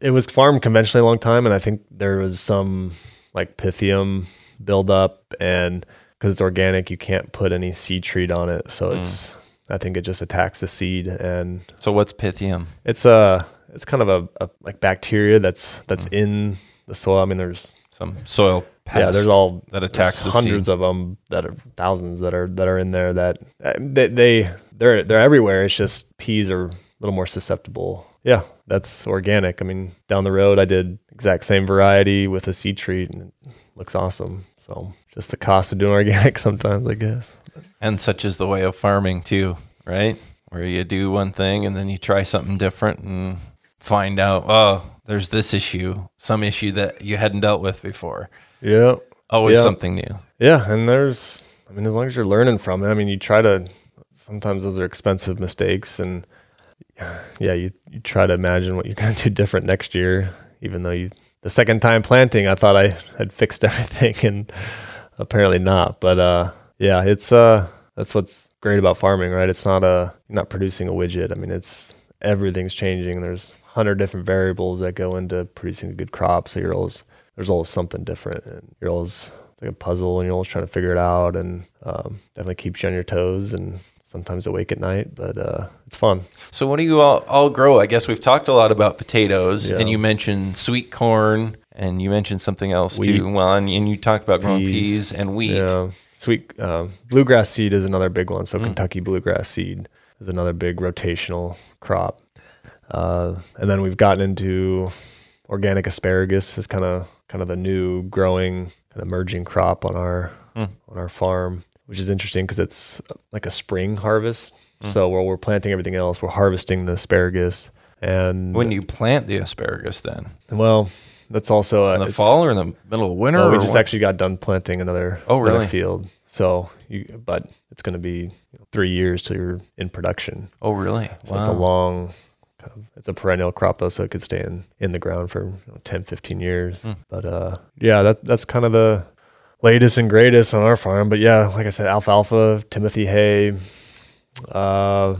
it was farmed conventionally a long time, and I think there was some like pythium buildup, and because it's organic, you can't put any seed treat on it, so it's. Mm. I think it just attacks the seed, and So what's pythium? it's a it's kind of a, a like bacteria that's that's mm. in the soil. I mean, there's Some soil yeah, there's all that attacks the hundreds seed. of them that are thousands that are that are in there that uh, they, they they're they're everywhere. It's just peas are little more susceptible. Yeah, that's organic. I mean, down the road, I did exact same variety with a seed treat, and it looks awesome. So just the cost of doing organic sometimes, I guess. And such is the way of farming too, right? Where you do one thing and then you try something different and find out, oh, there's this issue, some issue that you hadn't dealt with before. Yeah, Always Yeah. something new. yeah, and there's, I mean, as long as you're learning from it. I mean, you try to. Sometimes those are expensive mistakes, and yeah, you you try to imagine what you're going to do different next year. Even though you, the second time planting, I thought I had fixed everything, and apparently not. But uh, yeah, it's uh, that's what's great about farming, right? It's not a not producing a widget. I mean, it's everything's changing. There's hundred different variables that go into producing a good crop. So you're always there's always something different, and you're always like a puzzle, and you're always trying to figure it out, and um, definitely keeps you on your toes, and sometimes awake at night. But uh, it's fun. So what do you all, all grow? I guess we've talked a lot about potatoes Yeah. and you mentioned sweet corn and you mentioned something else Wheat. too. Well, and, and you talked about growing Peas. peas and wheat. Yeah, sweet uh, bluegrass seed is another big one. So Mm. Kentucky bluegrass seed is another big rotational crop. Uh, and then we've gotten into organic asparagus is kind of kind of the new growing of emerging crop on our Mm. on our farm, which is interesting because it's like a spring harvest. Mm. So while we're planting everything else, we're harvesting the asparagus. And When you plant the asparagus then? well, that's also a, In the fall or in the middle of winter? Oh, we just what? actually got done planting another, Oh, another really? field. So you, but it's going to be three years till you're in production. Oh, really? So it's a long, kind of, it's a perennial crop though, so it could stay in, in the ground for you know, 10, 15 years. Hmm. But uh, yeah, that that's kind of the latest and greatest on our farm. But yeah, like I said, alfalfa, Timothy hay. Uh,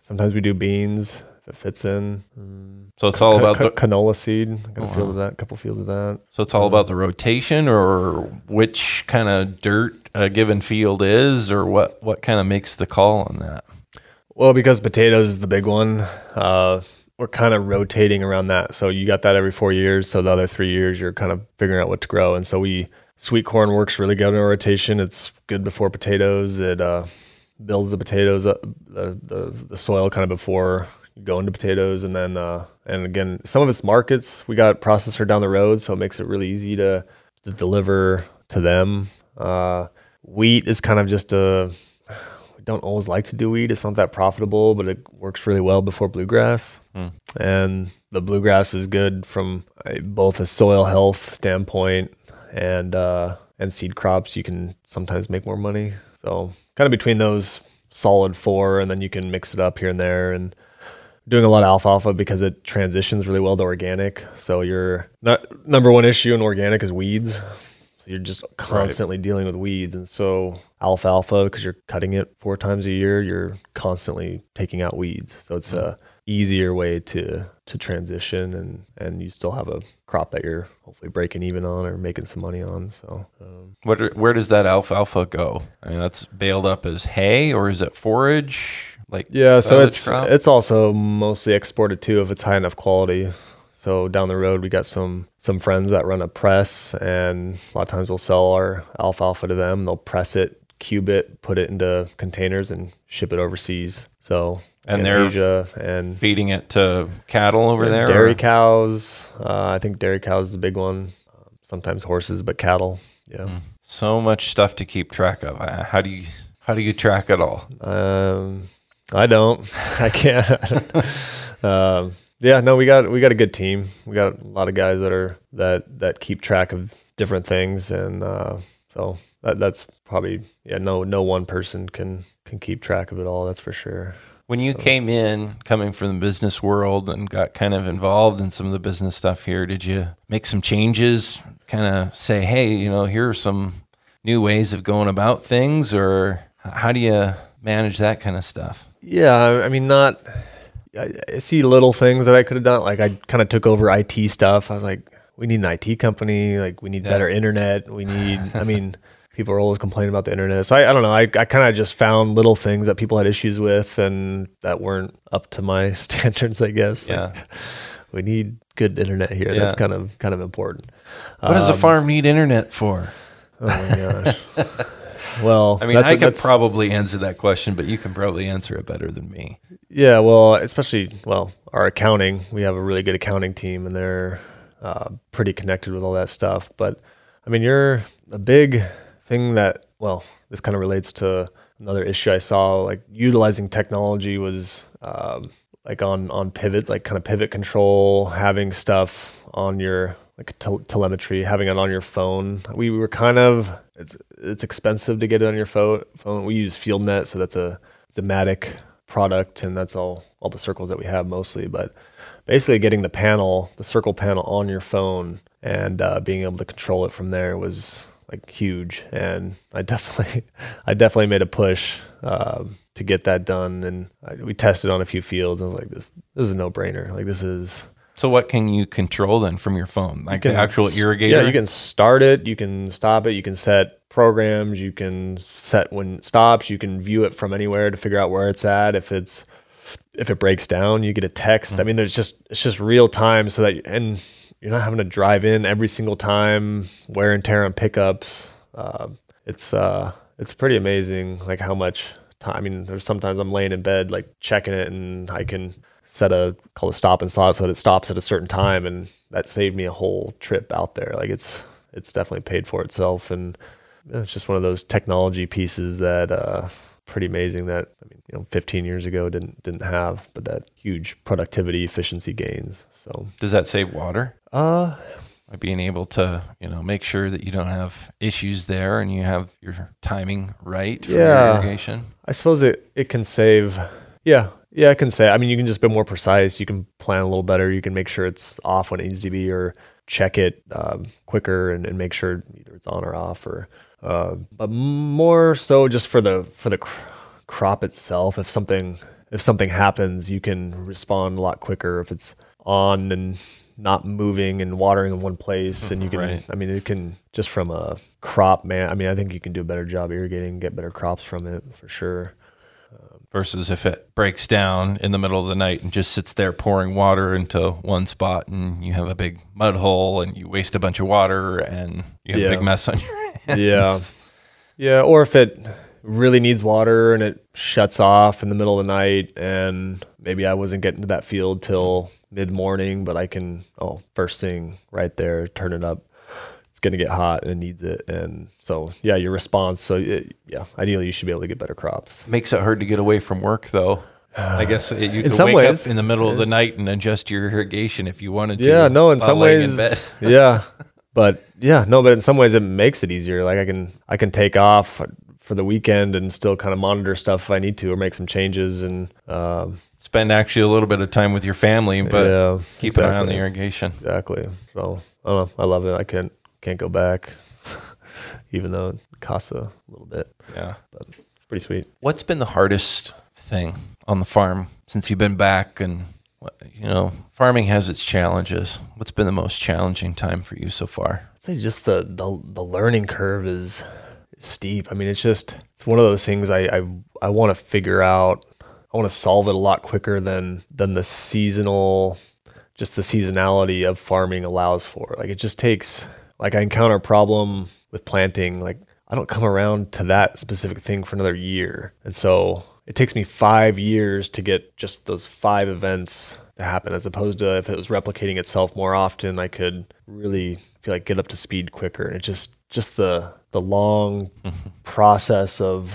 sometimes we do beans if it fits in. Mm, So it's all ca- about ca- the canola seed. Got Oh, a field wow. of that, a couple fields of that. so it's all about the rotation or which kind of dirt a given field is or what what kind of makes the call on that? Well, because potatoes is the big one, uh, we're kind of rotating around that. So you got that every four years. So the other three years, you're kind of figuring out what to grow. And so we sweet corn works really good in a rotation. It's good before potatoes. It uh, builds the potatoes up, the, the the soil kind of before you go into potatoes, and then uh, and again, some of it's markets. We got processor down the road, so it makes it really easy to to deliver to them. Uh, wheat is kind of just a we don't always like to do wheat. It's not that profitable, but it works really well before bluegrass. Hmm. And the bluegrass is good from a, both a soil health standpoint and uh, and seed crops. You can sometimes make more money. So kind of between those solid four, and then you can mix it up here and there. And doing a lot of alfalfa because it transitions really well to organic. So your not, number one issue in organic is weeds. So you're just constantly dealing with weeds. And so alfalfa, because you're cutting it four times a year, you're constantly taking out weeds. So it's a easier way to to transition and and you still have a crop that you're hopefully breaking even on or making some money on. So um, What are- where does that alfalfa go? I mean, that's baled up as hay or is it forage? Like Yeah, so it's crop? it's also mostly exported too if it's high enough quality. So down the road, we got some some friends that run a press, and a lot of times we'll sell our alfalfa to them. They'll press it, cube it, put it into containers, and ship it overseas. So And they're Asia and feeding it to cattle over there. dairy or- cows. Uh, I think dairy cows is the big one. Sometimes horses, but cattle. Yeah. Hmm. So much stuff to keep track of. Uh, How do you how do you track it all? Um, I don't. I can't. um, yeah, no, we got we got a good team. We got a lot of guys that are that that keep track of different things, and uh, so that that's probably yeah. No, no one person can can keep track of it all. That's for sure. When you came in, coming from the business world and got kind of involved in some of the business stuff here, did you make some changes? Kind of say, hey, you know, here are some new ways of going about things, or how do you manage that kind of stuff? Yeah, I I mean, not. I, I see little things that I could have done. Like I kind of took over IT stuff. I was like, we need an IT company. Like we need Yeah. better internet. We need. I mean, people are always complaining about the internet. So I, I don't know. I, I kind of just found little things that people had issues with and that weren't up to my standards. I guess. Like, Yeah. we need good internet here. That's kind of kind of important. What does a Um, farm need internet for? Oh my gosh. well, I mean, that's- I could probably answer that question, but you can probably answer it better than me. Yeah, well, especially well, our accounting. We have a really good accounting team, and they're uh, pretty connected with all that stuff. But I mean, you're a big thing that well, this kind of relates to another issue I saw. Like utilizing technology was um, like on on pivot, like kind of pivot control, having stuff on your like tel- telemetry, having it on your phone. We were kind of it's it's expensive to get it on your phone. Phone. We use FieldNet, so that's a Zimmatic product, and that's all all the circles that we have mostly. But basically, getting the panel, the circle panel, on your phone and uh, being able to control it from there was like huge. And I definitely, I definitely made a push um, to get that done. And I, we tested on a few fields. And I was like, this this is a no brainer. Like this is So, what can you control then from your phone? Like can the actual irrigator? Yeah, you can start it, you can stop it, you can set programs, you can set when it stops, you can view it from anywhere to figure out where it's at. If it's if it breaks down, you get a text. I mean, there's just it's just real time, so that and you're not having to drive in every single time, wear and tear on pickups. Uh, it's uh, it's pretty amazing, like how much time. I mean, there's sometimes I'm laying in bed, like checking it, and I can set a call a stop and slot so that it stops at a certain time, and that saved me a whole trip out there. Like it's it's definitely paid for itself, and it's just one of those technology pieces that uh, pretty amazing that I mean, you know, 15 years ago didn't didn't have, but that huge productivity efficiency gains. So, Does that save water? Uh, By being able to, you know, make sure that you don't have issues there and you have your timing right for Yeah. your irrigation. I suppose it it can save. Yeah, yeah, it can say. I mean, you can just be more precise. You can plan a little better. You can make sure it's off when it needs to be, or check it um, quicker and, and make sure either it's on or off. Or, uh, but more so just for the for the cr- crop itself. If something if something happens, you can respond a lot quicker. If it's on and not moving and watering in one place, and you can. Right. I mean, it can just from a crop man. I mean, I think you can do a better job irrigating, get better crops from it for sure. Versus if it breaks down in the middle of the night and just sits there pouring water into one spot and you have a big mud hole and you waste a bunch of water and you have Yeah. a big mess on your hands. Yeah. Yeah, or if it really needs water and it shuts off in the middle of the night and maybe I wasn't getting to that field till mid morning, but I can oh first thing right there, turn it up. It's gonna get hot and it needs it. And so yeah, your response. So it, yeah, ideally you should be able to get better crops. Makes it hard to get away from work though. I guess it- you could some wake ways. up in the middle of the night and adjust your irrigation if you wanted to. Yeah, no, in while some laying ways, in yeah, but yeah, no, but in some ways it makes it easier. Like I can I can take off for the weekend and still kind of monitor stuff if I need to or make some changes and um, Spend actually a little bit of time with your family, but yeah, keep an eye on the irrigation. Exactly. So I don't know. I love it. I can't can't go back, even though it costs a little bit, Yeah. but it's pretty sweet. What's been the hardest thing on the farm since you've been back? And you know, farming has its challenges. What's been the most challenging time for you so far? I'd say just the the, the learning curve is, steep. I mean, it's just it's one of those things I I, I want to figure out I want to solve it a lot quicker than than the seasonal just the seasonality of farming allows for. Like it just takes like I encounter a problem with planting like I don't come around to that specific thing for another year. And so it takes me 5 years to get just those 5 events to happen as opposed to if it was replicating itself more often I could really feel like get up to speed quicker. And it just just the the long process of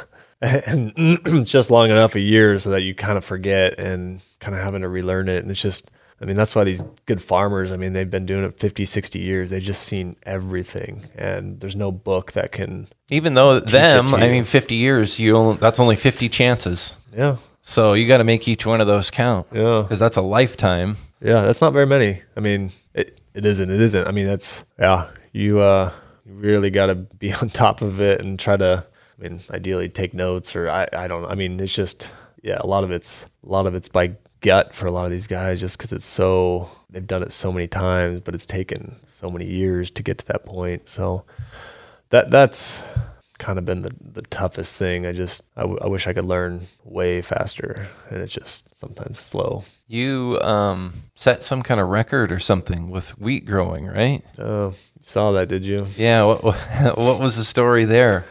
and it's just long enough a year so that you kind of forget and kind of having to relearn it. And it's just i mean that's why these good farmers i mean they've been doing it 50 60 years. They've just seen everything and there's no book that can Even though them, I mean, 50 years, you only, that's only 50 chances. yeah. So you got to make each one of those count. Yeah. Because that's a lifetime. yeah that's not very many. I mean it, it isn't it isn't. I mean it's yeah you uh you really got to be on top of it and try to i mean ideally take notes or i i don't know. I mean it's just yeah a lot of it's a lot of it's by gut for a lot of these guys just because it's so they've done it so many times but it's taken so many years to get to that point so that that's kind of been the, the toughest thing i just I, w- I wish i could learn way faster and it's just sometimes slow You um, set some kind of record or something with wheat growing, right? oh you saw that did you Yeah. What what was the story there?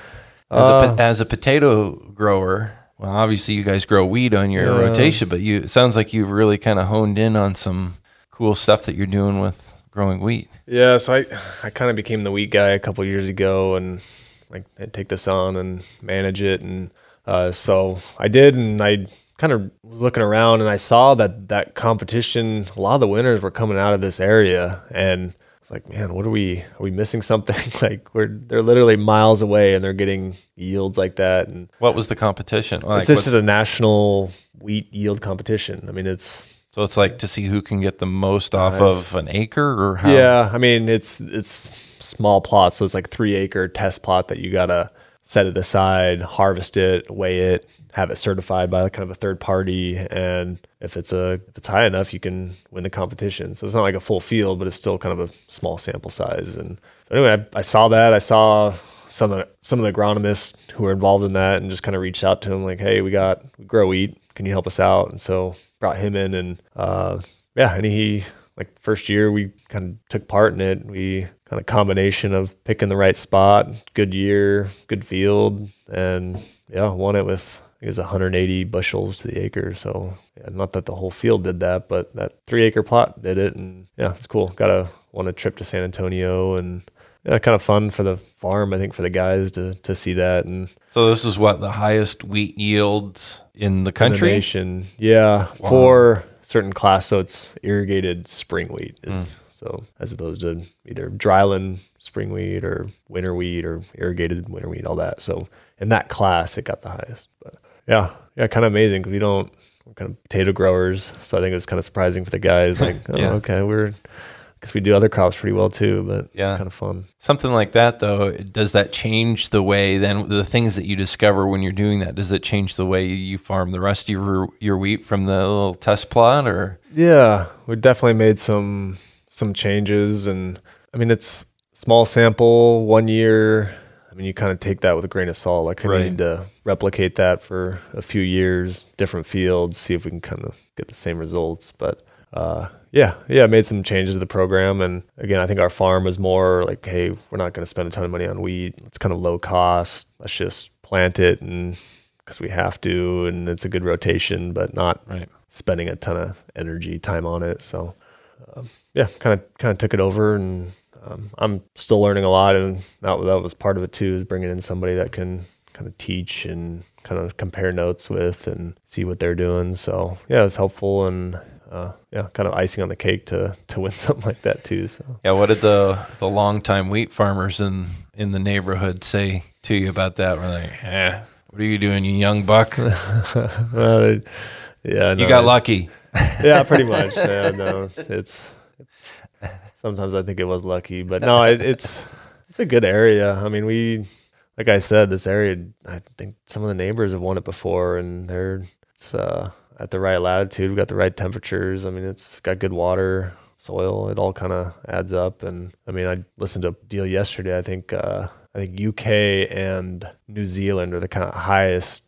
As, Uh, po- as a potato grower, well, obviously you guys grow wheat on your Yeah. rotation, but you it sounds like you've really kind of honed in on some cool stuff that you're doing with growing wheat. Yeah, so I I kind of became the wheat guy a couple years ago, and like I'd take this on and manage it, and uh, so I did, and I kind of was looking around, and I saw that that competition, a lot of the winners were coming out of this area, and it's like, man, what are we? Are we missing something? like we're they're literally miles away, and they're getting yields like that, and What was the competition? Like, it's, this is a national wheat yield competition. I mean, it's so it's like to see who can get the most off Nice. of an acre or how. Yeah, I mean it's it's small plots, so it's like three acre test plot that you gotta set it aside, harvest it, weigh it, have it certified by kind of a third party, and if it's a if it's high enough, you can win the competition. So it's not like a full field, but it's still kind of a small sample size. And so anyway, I, I saw that. I saw some of the, some of the agronomists who were involved in that, and just kind of reached out to him like, hey, we got we grow wheat, can you help us out? And so brought him in, and uh, yeah, and he like first year we kind of took part in it. We kind of combination of picking the right spot, good year, good field, and yeah, won it with I think it was 180 bushels to the acre. So yeah, not that the whole field did that, but that three acre plot did it, and yeah, it's cool. Got a won a trip to San Antonio, and yeah, kind of fun for the farm. I think for the guys to to see that and So this is what the highest wheat yields in the in the country. nation. Yeah, Wow. for certain class, so it's irrigated spring wheat. Is, hmm. So as opposed to either dryland spring wheat or winter wheat or irrigated winter wheat, all that. So in that class, it got the highest. But yeah, yeah, kind of amazing because we don't. We're kind of potato growers, so I think it was kind of surprising for the guys. Like, oh, Yeah. okay, we're because we do other crops pretty well too, but Yeah. it's kind of fun. Something like that, though, does that change the way then the things that you discover when you're doing that? Does it change the way you farm the rest of your your wheat from the little test plot, or Yeah, we definitely made some some changes, and I mean it's small sample, one year. I mean you kind of take that with a grain of salt. Like I Right. need to replicate that for a few years, different fields, see if we can kind of get the same results. But uh, yeah, yeah, made some changes to the program, and again, I think our farm was more like, hey, we're not going to spend a ton of money on wheat. It's kind of low cost. Let's just plant it and because we have to, and it's a good rotation, but not right? spending a ton of energy time on it so um, yeah kind of kind of took it over and um, i'm still learning a lot and that, that was part of it too is bringing in somebody that can kind of teach and kind of compare notes with and see what they're doing so yeah it was helpful and uh, yeah kind of icing on the cake to to win something like that too so Yeah. What did the the longtime wheat farmers in in the neighborhood say to you about that? Were they, eh, what are you doing, you young buck? You uh, yeah no, got lucky. yeah, pretty much. Yeah, no, it's sometimes I think it was lucky, but no, it, it's it's a good area. I mean, we like I said, this area. I think some of the neighbors have won it before, and they're it's uh, at the right latitude. We've got the right temperatures. I mean, it's got good water, soil. It all kind of adds up. And I mean, I listened to a deal yesterday. I think uh, I think UK and New Zealand are the kind of highest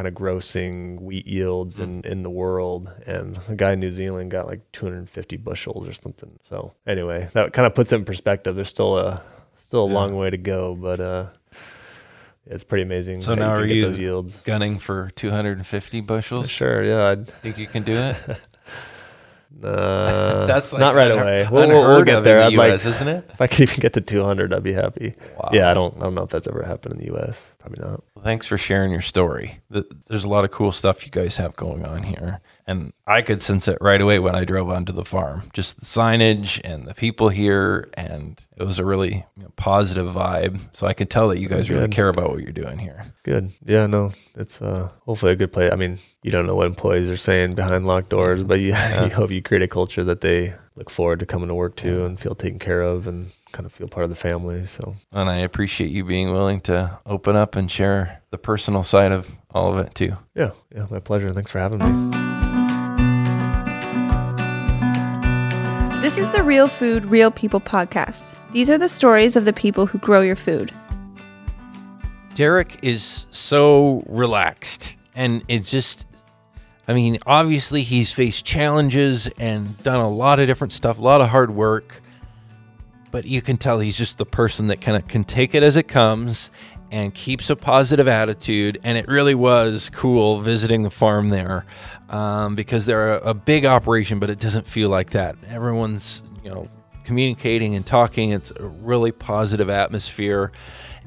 kind of grossing wheat yields in, in the world. And a guy in New Zealand got like 250 bushels or something. So anyway, that kind of puts it in perspective. There's still a still a Yeah. long way to go, but uh, it's pretty amazing. So now can are get you those yields? gunning for 250 bushels? Sure, yeah. I'd, Think you can do it? uh, That's like not right unhe- away. We'll, we'll, we'll unheard get of there. in I'd the like isn't it? if I could even get to 200, I'd be happy. Wow. Yeah, I don't I don't know if that's ever happened in the U.S. Probably not. Well, thanks for sharing your story. Th- There's a lot of cool stuff you guys have going on here. And I could sense it right away when I drove onto the farm. Just the signage and the people here. And it was a really you know, positive vibe. So I could tell that you guys really care about what you're doing here. Good. Yeah, no, it's uh hopefully a good place. I mean, you don't know what employees are saying behind locked doors, but you, you hope you create a culture that they look forward to coming to work to and feel taken care of and kind of feel part of the family. So And I appreciate you being willing to open up and share the personal side of all of it too. yeah, yeah, my pleasure. Thanks for having me. This is the Real Food, Real People podcast. These are the stories of the people who grow your food. Derek is so relaxed and it just I mean, obviously he's faced challenges and done a lot of different stuff, a lot of hard work. But you can tell he's just the person that kind of can take it as it comes and keeps a positive attitude. And it really was cool visiting the farm there um, because they're a, a big operation, but it doesn't feel like that. Everyone's, you know, communicating and talking. It's a really positive atmosphere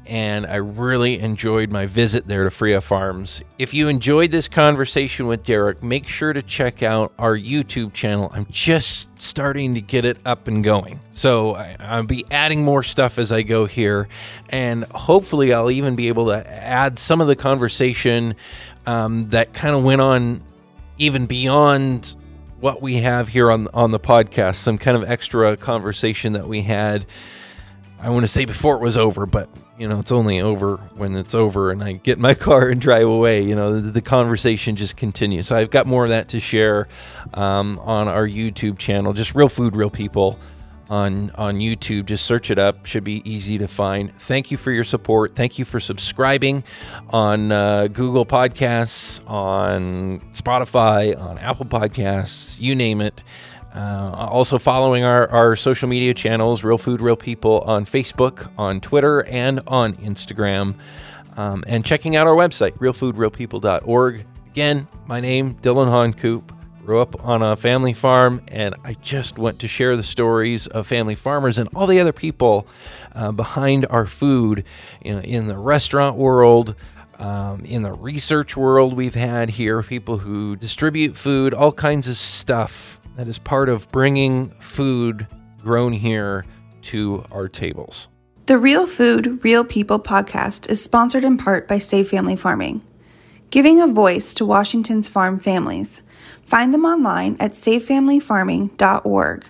and I really enjoyed my visit there to Freya Farms. If you enjoyed this conversation with Derek, make sure to check out our YouTube channel. I'm just starting to get it up and going. So I, I'll be adding more stuff as I go here, and hopefully, I'll even be able to add some of the conversation um, that kind of went on even beyond what we have here on on the podcast. Some kind of extra conversation that we had. I want to say before it was over, but you know, it's only over when it's over and I get in my car and drive away. You know, the, the conversation just continues. So I've got more of that to share um, on our YouTube channel, just Real Food, Real People on on YouTube. Just search it up; should be easy to find. Thank you for your support. Thank you for subscribing on uh, Google Podcasts, on Spotify, on Apple Podcasts, you name it. Uh, also, following our, our social media channels, Real Food, Real People on Facebook, on Twitter, and on Instagram. Um, and checking out our website, realfoodrealpeople.org. Again, my name, Dylan Honcoop. Grew up on a family farm, and I just want to share the stories of family farmers and all the other people uh, behind our food know, in the restaurant world, um, in the research world we've had here, people who distribute food, all kinds of stuff that is part of bringing food grown here to our tables. The Real Food, Real People podcast is sponsored in part by Save Family Farming, giving a voice to Washington's farm families. Find them online at savefamilyfarming.org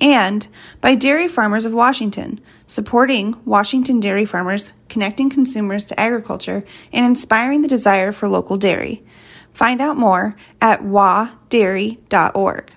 and by Dairy Farmers of Washington, supporting Washington dairy farmers, connecting consumers to agriculture, and inspiring the desire for local dairy. Find out more at wadairy.org.